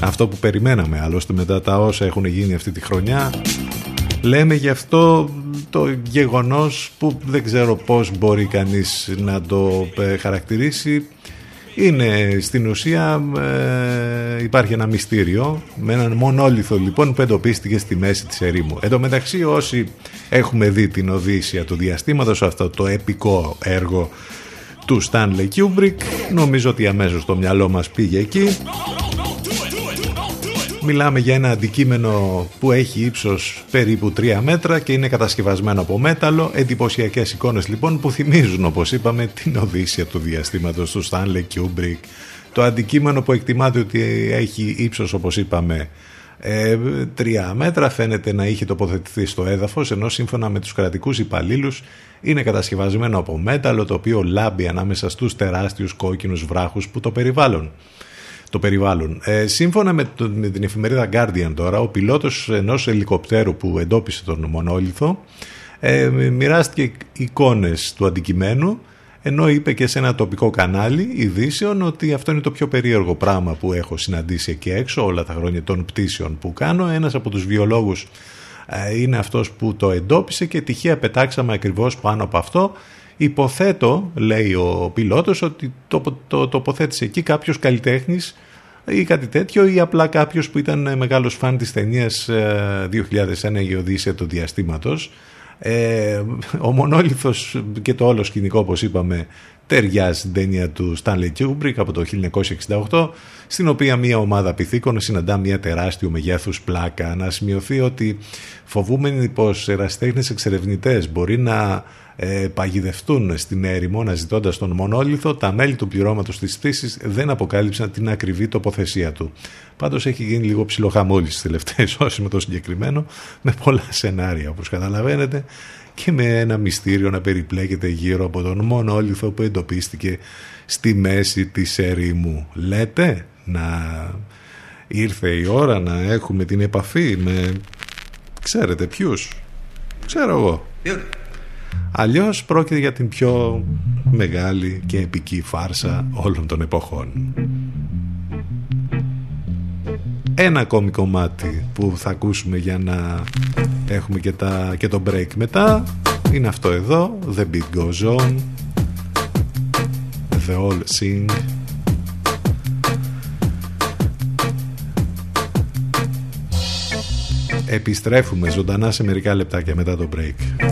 Αυτό που περιμέναμε άλλωστε μετά τα όσα έχουν γίνει αυτή τη χρονιά. Λέμε γι' αυτό το γεγονός που δεν ξέρω πώς μπορεί κανείς να το ε, χαρακτηρίσει είναι στην ουσία ε, υπάρχει ένα μυστήριο με έναν μονόλιθο λοιπόν που εντοπίστηκε στη μέση της ερήμου. Εν τω μεταξύ όσοι έχουμε δει την Οδύσσια του διαστήματος αυτό το επικό έργο του Stanley Kubrick νομίζω ότι αμέσως το μυαλό μας πήγε εκεί Μιλάμε για ένα αντικείμενο που έχει ύψος περίπου 3 μέτρα και είναι κατασκευασμένο από μέταλλο. Εντυπωσιακές εικόνες λοιπόν που θυμίζουν όπως είπαμε την Οδύσσια του διαστήματος του Stanley Kubrick. Το αντικείμενο που εκτιμάται ότι έχει ύψος όπως είπαμε ε, τρία μέτρα φαίνεται να είχε τοποθετηθεί στο έδαφος ενώ σύμφωνα με τους κρατικούς υπαλλήλους είναι κατασκευασμένο από μέταλλο το οποίο λάμπει ανάμεσα στους τεράστιους κόκκινους βράχους που το περιβάλλουν το περιβάλλον. Ε, σύμφωνα με, το, με την εφημερίδα Guardian τώρα, ο πιλότος ενός ελικοπτέρου που εντόπισε τον μονόλιθο ε, μοιράστηκε εικόνες του αντικειμένου ενώ είπε και σε ένα τοπικό κανάλι ειδήσεων ότι αυτό είναι το πιο περίεργο πράγμα που έχω συναντήσει εκεί έξω όλα τα χρόνια των πτήσεων που κάνω. Ένας από τους βιολόγους ε, είναι αυτός που το εντόπισε και τυχαία πετάξαμε ακριβώς πάνω από αυτό. Υποθέτω, λέει ο πιλότος, ότι το, το, τοποθέτησε εκεί κάποιος καλλιτέχνης ή κάτι τέτοιο ή απλά κάποιος που ήταν μεγάλος φαν της ταινίας 2001 η Οδύσσια του Διαστήματος ε, ο μονόλιθος και το όλο σκηνικό όπως είπαμε ταιριάζει στην ταινία του Stanley Kubrick από το 1968 στην οποία μια ομάδα πυθίκων συναντά μια τεράστιο μεγέθους πλάκα. Να σημειωθεί ότι φοβούμενοι πως εραστέχνες εξερευνητές μπορεί να ε, παγιδευτούν στην έρημο αναζητώντα τον μονόλιθο, τα μέλη του πληρώματος της πτήση δεν αποκάλυψαν την ακριβή τοποθεσία του. Πάντως έχει γίνει λίγο ψιλοχαμόλη στι τελευταίες ώρες με το συγκεκριμένο, με πολλά σενάρια όπως καταλαβαίνετε και με ένα μυστήριο να περιπλέκεται γύρω από τον μονόλιθο που εντοπίστηκε στη μέση της ερήμου. Λέτε να ήρθε η ώρα να έχουμε την επαφή με ξέρετε ποιους; Ξέρω εγώ Αλλιώς πρόκειται για την πιο μεγάλη και επική φάρσα όλων των εποχών. Ένα ακόμη κομμάτι που θα ακούσουμε για να έχουμε και, τα, και το break μετά είναι αυτό εδώ The Beat Goes On The All Sing Επιστρέφουμε ζωντανά σε μερικά λεπτάκια μετά το break.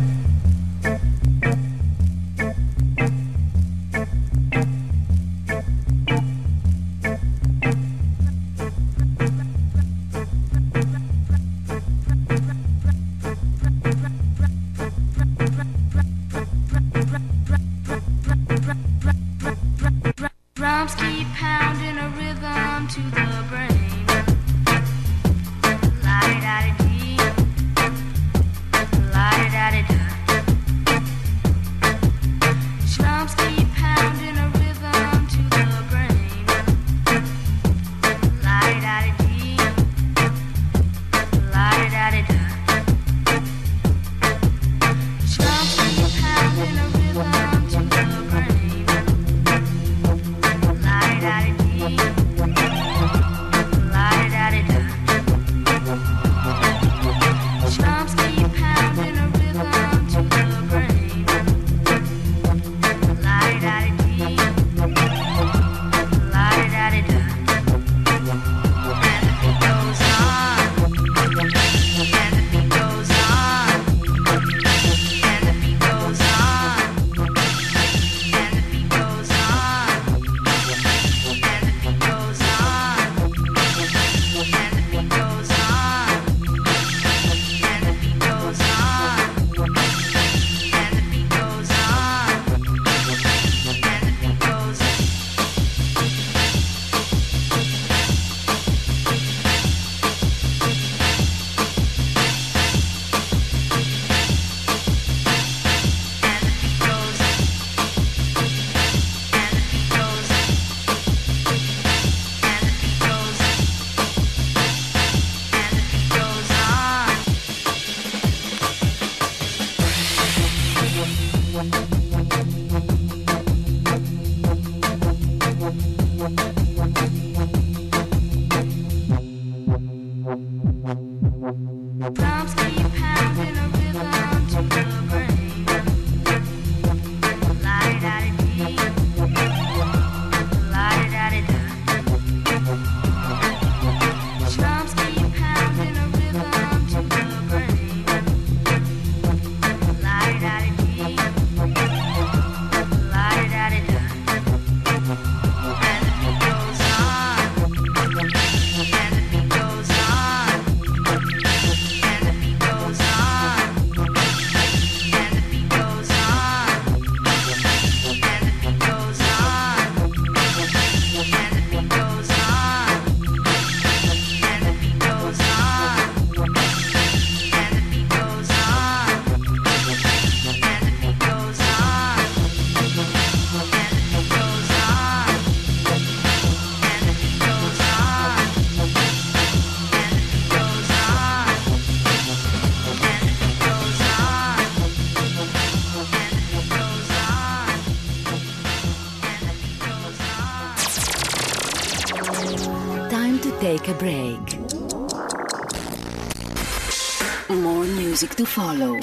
To follow.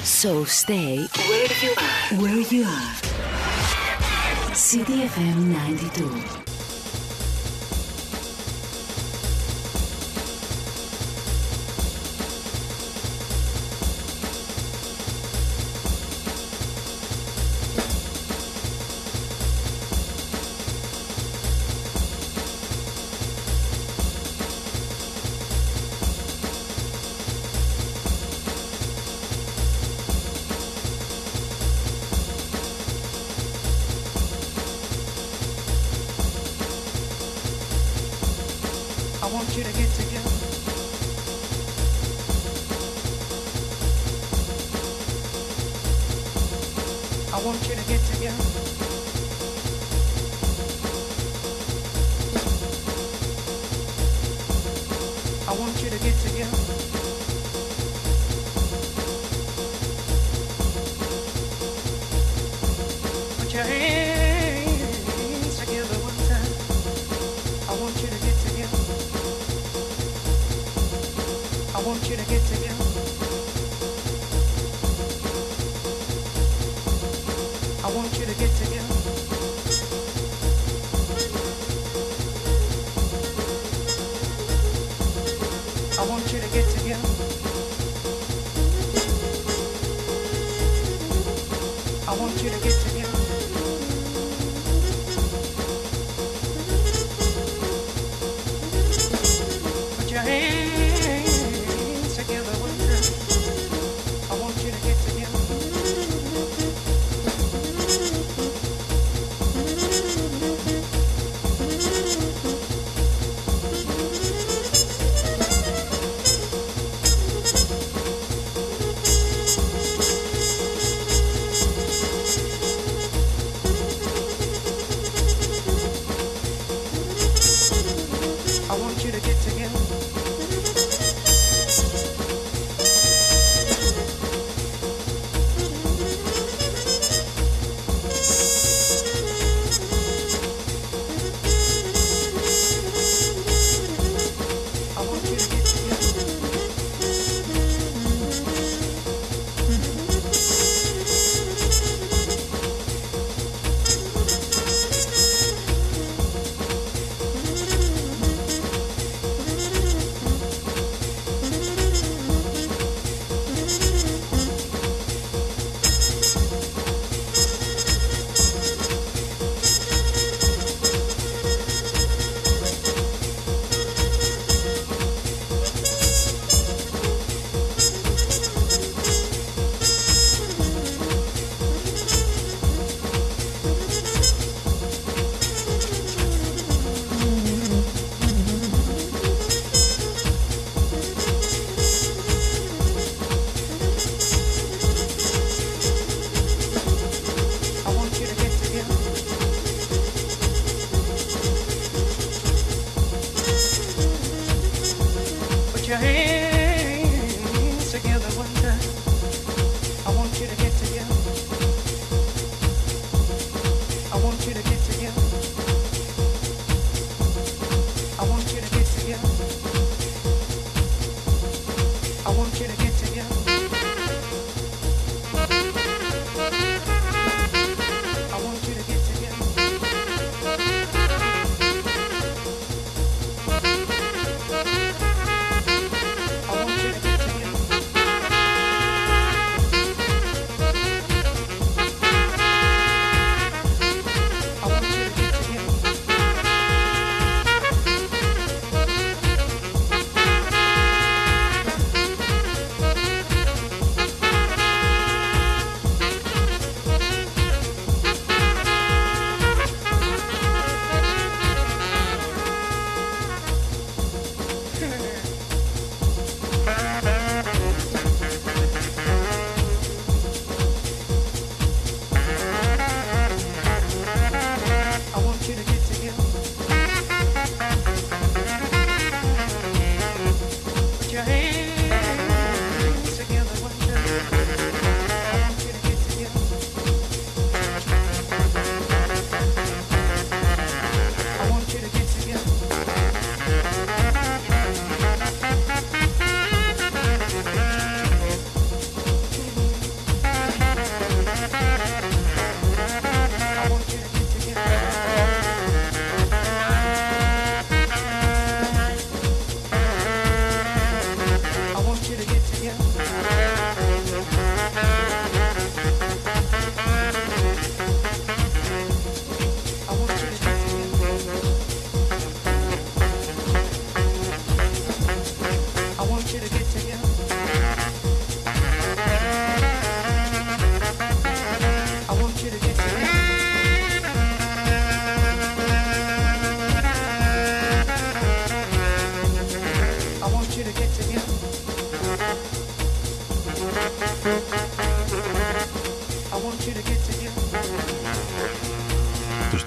So stay where you are. Where you are. CDFM 92.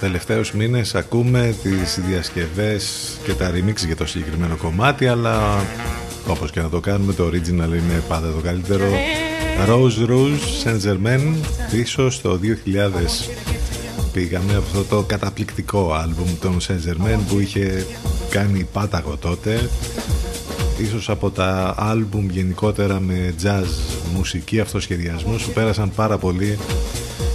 Τελευταίους μήνες ακούμε τις διασκευές και τα remix για το συγκεκριμένο κομμάτι αλλά όπως και να το κάνουμε το original είναι πάντα το καλύτερο. Rose Rouge Saint Germain πίσω στο 2000 πήγαμε από αυτό το καταπληκτικό άλμπουμ των Saint Germain που είχε κάνει πάταγο τότε. Ίσως από τα άλμπουμ γενικότερα με jazz μουσική αυτοσχεδιασμούς που πέρασαν πάρα πολύ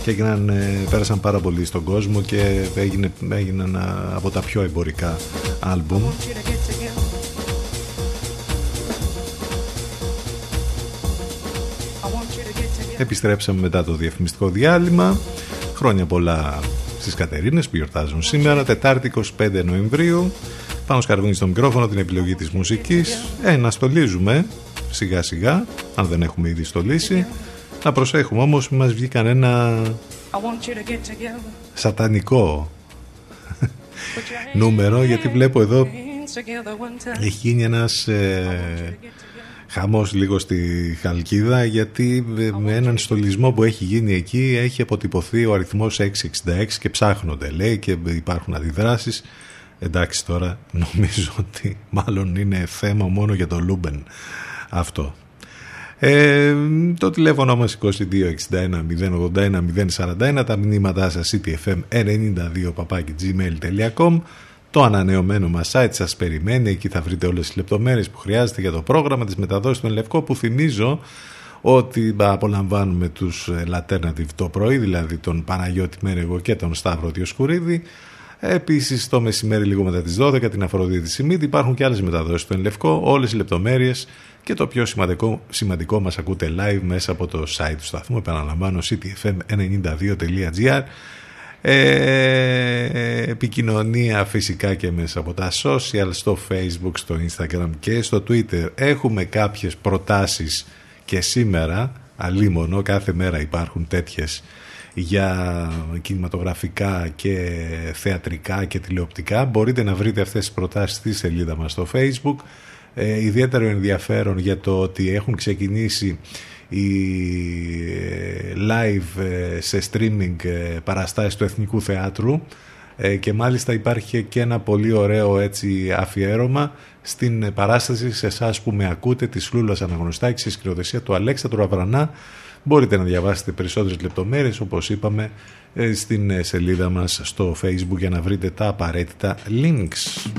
και έγιναν, ε, πέρασαν πάρα πολύ στον κόσμο και έγινε, έγιναν από τα πιο εμπορικά άλμπουμ. Επιστρέψαμε μετά το διαφημιστικό διάλειμμα. Χρόνια πολλά στις Κατερίνες που γιορτάζουν σήμερα Τετάρτη 25 Νοεμβρίου. Πάνω σκαρβούνι στο μικρόφωνο την επιλογή της μουσικής. Ε, να στολίζουμε σιγά σιγά Αν δεν έχουμε ήδη στολίσει Να προσέχουμε όμως μη βγει κάνα ένα Σατανικό Νούμερο γιατί βλέπω εδώ Έχει γίνει ένας ε, χαμός λίγο στη Χαλκίδα γιατί με έναν στολισμό που έχει γίνει εκεί έχει αποτυπωθεί ο αριθμός 666 και ψάχνονται λέει και υπάρχουν αντιδράσεις. Εντάξει τώρα νομίζω ότι μάλλον είναι θέμα μόνο για το Λούμπεν αυτό ε, το τηλέφωνο μας 2261 081 041 τα μηνύματά σας ctfm92 gmail.com το ανανεωμένο μας site σας περιμένει, εκεί θα βρείτε όλες τις λεπτομέρειες που χρειάζεται για το πρόγραμμα της μεταδόσης του Λευκό που θυμίζω ότι απολαμβάνουμε τους Alternative το πρωί, δηλαδή τον Παναγιώτη Μέρεγο και τον Σταύρο Διοσκουρίδη. Επίσης το μεσημέρι λίγο μετά τις 12 την Αφροδίτη Σιμίδη υπάρχουν και άλλες μεταδόσεις του Λευκό, όλες οι λεπτομέρειες και το πιο σημαντικό, σημαντικό μας ακούτε live μέσα από το site του σταθμού, επαναλαμβάνω ctfm92.gr ε, επικοινωνία φυσικά και μέσα από τα social, στο facebook, στο instagram και στο twitter. Έχουμε κάποιες προτάσεις και σήμερα, αλίμονο, κάθε μέρα υπάρχουν τέτοιες για κινηματογραφικά και θεατρικά και τηλεοπτικά. Μπορείτε να βρείτε αυτές τις προτάσεις στη σελίδα μας στο facebook. Ε, ιδιαίτερο ενδιαφέρον για το ότι έχουν ξεκινήσει η ε, live ε, σε streaming ε, παραστάσεις του Εθνικού Θεάτρου και μάλιστα υπάρχει και ένα πολύ ωραίο έτσι αφιέρωμα στην παράσταση σε εσάς που με ακούτε της Λούλας Αναγνωστάκης στη σκηνοθεσία του Αλέξανδρου Αβρανά. Μπορείτε να διαβάσετε περισσότερες λεπτομέρειες όπως είπαμε στην σελίδα μας στο facebook για να βρείτε τα απαραίτητα links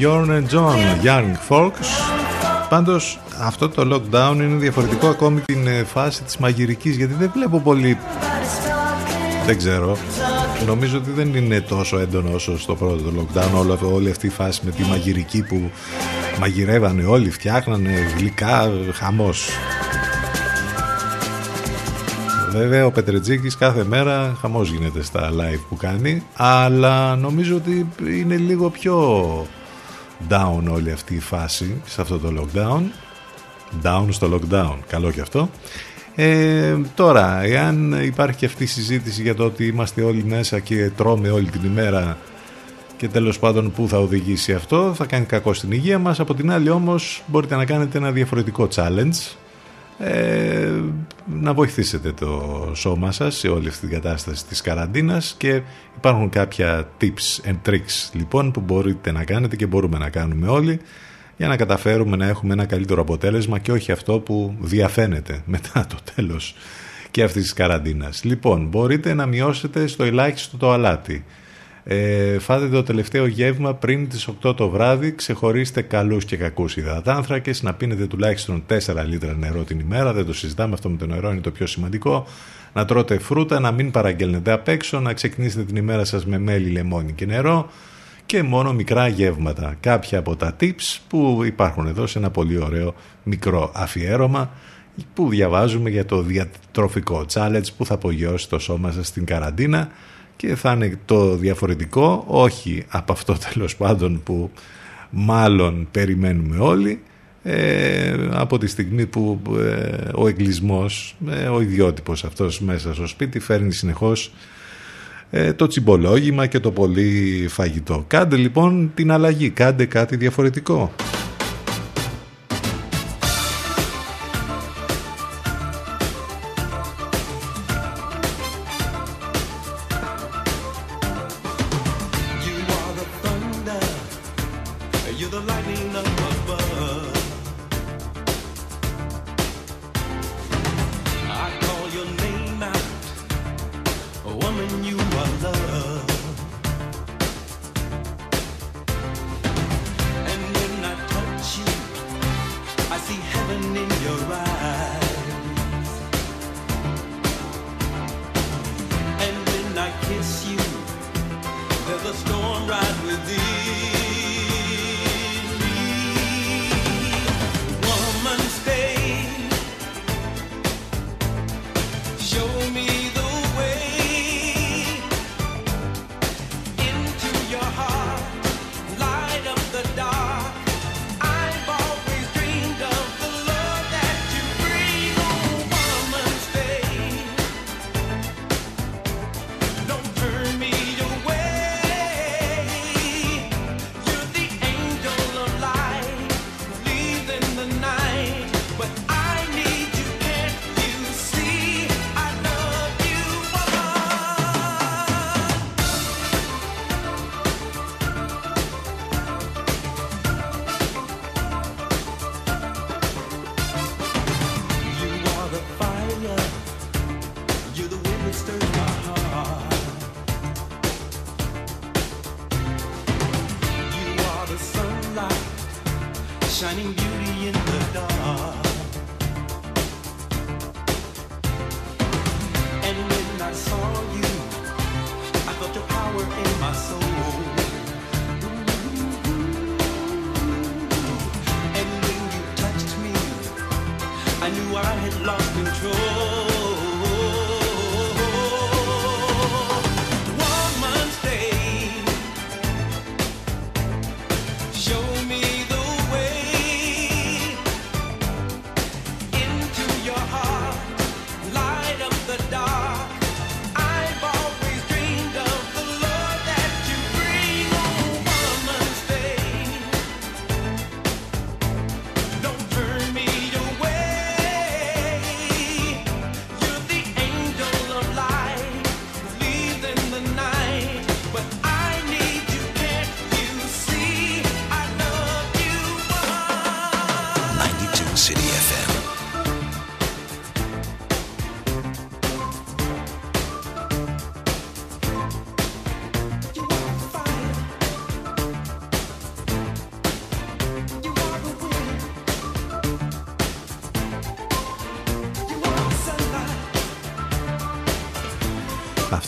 Bjorn and John, Young Folks. Πάντως αυτό το lockdown είναι διαφορετικό ακόμη την ε, φάση της μαγειρικής γιατί δεν βλέπω πολύ... Δεν ξέρω. Νομίζω ότι δεν είναι τόσο έντονο όσο στο πρώτο lockdown όλη, όλη αυτή η φάση με τη μαγειρική που μαγειρεύανε όλοι, φτιάχνανε γλυκά, χαμός. Βέβαια ο Πετρετζίκης κάθε μέρα χαμός γίνεται στα live που κάνει αλλά νομίζω ότι είναι λίγο πιο down όλη αυτή η φάση σε αυτό το lockdown. Down στο lockdown, καλό και αυτό. Ε, τώρα, εάν υπάρχει και αυτή η συζήτηση για το ότι είμαστε όλοι μέσα και τρώμε όλη την ημέρα και τέλος πάντων που θα οδηγήσει αυτό θα κάνει κακό στην υγεία μας. Από την άλλη όμως μπορείτε να κάνετε ένα διαφορετικό challenge. Ε, να βοηθήσετε το σώμα σας σε όλη αυτή την κατάσταση της καραντίνας και υπάρχουν κάποια tips and tricks λοιπόν που μπορείτε να κάνετε και μπορούμε να κάνουμε όλοι για να καταφέρουμε να έχουμε ένα καλύτερο αποτέλεσμα και όχι αυτό που διαφαίνεται μετά το τέλος και αυτής της καραντίνας. Λοιπόν, μπορείτε να μειώσετε στο ελάχιστο το αλάτι. Ε, φάτε το τελευταίο γεύμα πριν τις 8 το βράδυ, ξεχωρίστε καλούς και κακούς υδατάνθρακες, να πίνετε τουλάχιστον 4 λίτρα νερό την ημέρα, δεν το συζητάμε, αυτό με το νερό είναι το πιο σημαντικό. Να τρώτε φρούτα, να μην παραγγέλνετε απ' έξω, να ξεκινήσετε την ημέρα σας με μέλι, λεμόνι και νερό και μόνο μικρά γεύματα. Κάποια από τα tips που υπάρχουν εδώ σε ένα πολύ ωραίο μικρό αφιέρωμα που διαβάζουμε για το διατροφικό challenge που θα απογειώσει το σώμα σας στην καραντίνα και θα είναι το διαφορετικό όχι από αυτό τέλος πάντων που μάλλον περιμένουμε όλοι ε, από τη στιγμή που ε, ο εγκλισμός, ε, ο ιδιότυπος αυτός μέσα στο σπίτι φέρνει συνεχώς ε, το τσιμπολόγημα και το πολύ φαγητό. Κάντε λοιπόν την αλλαγή, κάντε κάτι διαφορετικό.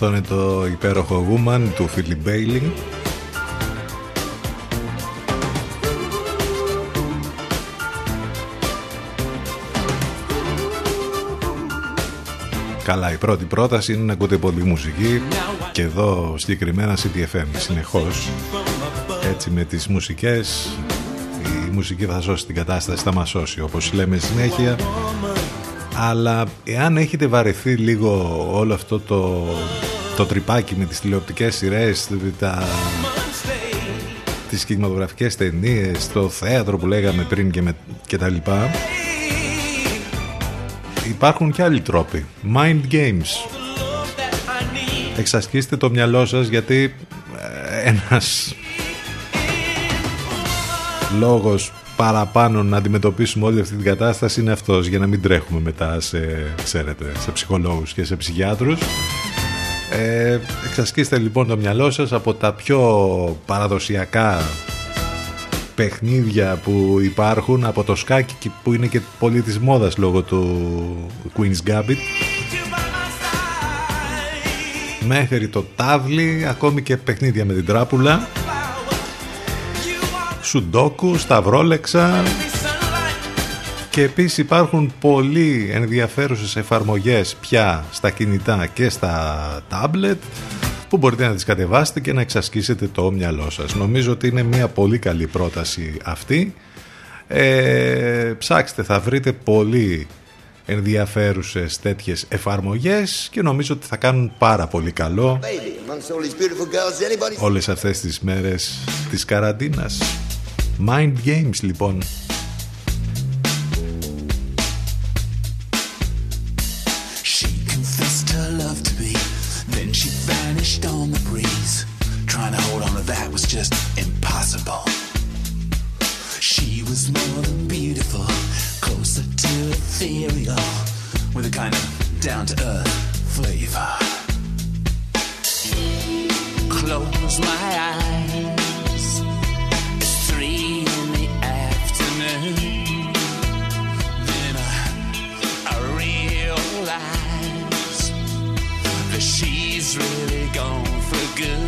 Αυτό είναι το υπέροχο Woman του Φίλι Μπέιλι. Καλά, η πρώτη πρόταση είναι να ακούτε πολύ μουσική και εδώ συγκεκριμένα CTFM συνεχώς έτσι με τις μουσικές η μουσική θα σώσει την κατάσταση, θα μας σώσει όπως λέμε συνέχεια αλλά εάν έχετε βαρεθεί λίγο όλο αυτό το, το τρυπάκι με τις τηλεοπτικές σειρές τα, τις κινηματογραφικές ταινίες το θέατρο που λέγαμε πριν και, με, και τα λοιπά. Υπάρχουν και άλλοι τρόποι. Mind games. Εξασκήστε το μυαλό σας γιατί ε, ένας λόγος παραπάνω να αντιμετωπίσουμε όλη αυτή την κατάσταση είναι αυτός για να μην τρέχουμε μετά σε, ξέρετε, σε ψυχολόγους και σε ψυχιάτρους ε, εξασκήστε λοιπόν το μυαλό σας από τα πιο παραδοσιακά παιχνίδια που υπάρχουν από το σκάκι που είναι και πολύ της μόδας λόγω του Queen's Gambit. Μέχρι το τάβλι ακόμη και παιχνίδια με την τράπουλα. Σουντόκου, σταυρόλεξα και επίσης υπάρχουν πολύ ενδιαφέρουσες εφαρμογές πια στα κινητά και στα τάμπλετ που μπορείτε να τις κατεβάσετε και να εξασκήσετε το μυαλό σας. Νομίζω ότι είναι μια πολύ καλή πρόταση αυτή. Ε, ψάξτε, θα βρείτε πολύ ενδιαφέρουσες τέτοιες εφαρμογές και νομίζω ότι θα κάνουν πάρα πολύ καλό όλες αυτές τις μέρες της καραντίνας. Mind Games λοιπόν. Down to earth flavor. Close my eyes. It's three in the afternoon. Then I, I realize that she's really gone for good.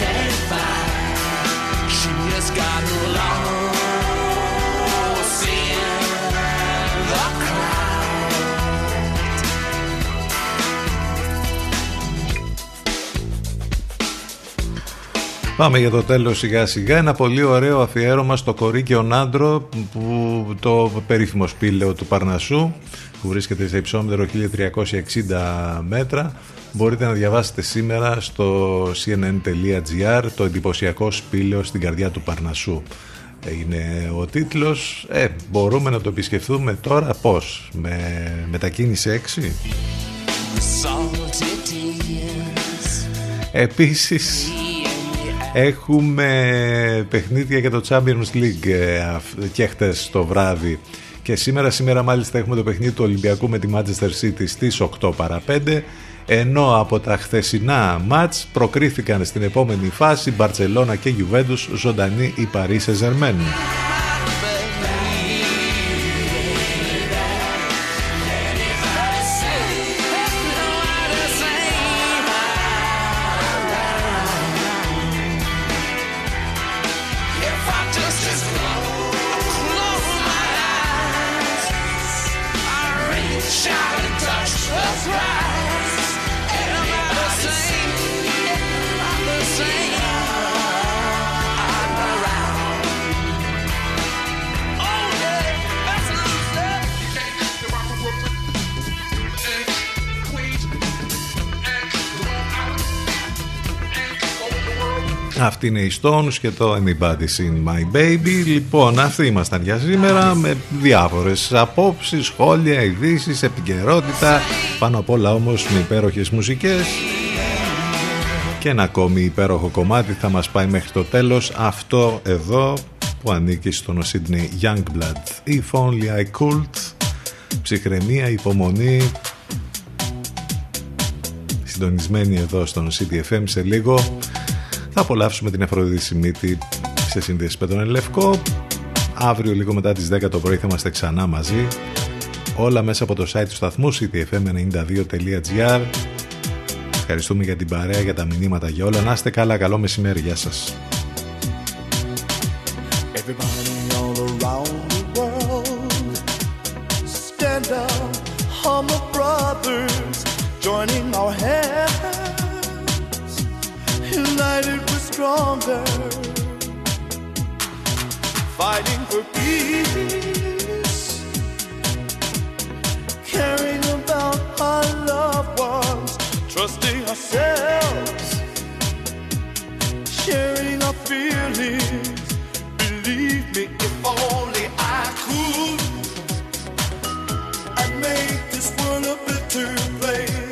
Can't find. She has got lost in the crowd. Πάμε για το τέλος σιγά σιγά ένα πολύ ωραίο αφιέρωμα στο Κορίκιο Νάντρο που το περίφημο σπήλαιο του Παρνασσού που βρίσκεται σε υψόμετρο 1360 μέτρα μπορείτε να διαβάσετε σήμερα στο cnn.gr το εντυπωσιακό σπήλαιο στην καρδιά του Παρνασσού. Είναι ο τίτλος. Ε, μπορούμε να το επισκεφθούμε τώρα πως με μετακίνηση 6 Επίσης έχουμε παιχνίδια για το Champions League ε, και χτες το βράδυ και σήμερα, σήμερα μάλιστα έχουμε το παιχνίδι του Ολυμπιακού με τη Manchester City στις 8 παρα 5 ενώ από τα χθεσινά μάτς προκρίθηκαν στην επόμενη φάση Μπαρτσελώνα και Γιουβέντους ζωντανή η Παρίσι Ζερμέν. Αυτή είναι η Stones και το Anybody's in My Baby. Λοιπόν, αυτοί ήμασταν για σήμερα με διάφορες απόψεις, σχόλια, ειδήσεις, επικαιρότητα. Πάνω απ' όλα όμως με υπέροχες μουσικές. Και ένα ακόμη υπέροχο κομμάτι θα μας πάει μέχρι το τέλος. Αυτό εδώ που ανήκει στον Sydney Youngblood. If only I could. Ψυχραιμία, υπομονή. Συντονισμένη εδώ στον CDFM σε λίγο θα απολαύσουμε την Αφροδίτη Σιμίτη σε σύνδεση με τον Ελευκό. Αύριο λίγο μετά τις 10 το πρωί θα είμαστε ξανά μαζί. Όλα μέσα από το site του σταθμού ctfm92.gr Ευχαριστούμε για την παρέα, για τα μηνύματα, για όλα. Να είστε καλά, καλό μεσημέρι. Γεια σας. joining our hands. United we're stronger. Fighting for peace. Caring about our loved ones. Trusting ourselves. Sharing our feelings. Believe me, if only I could. I'd make this world a better place.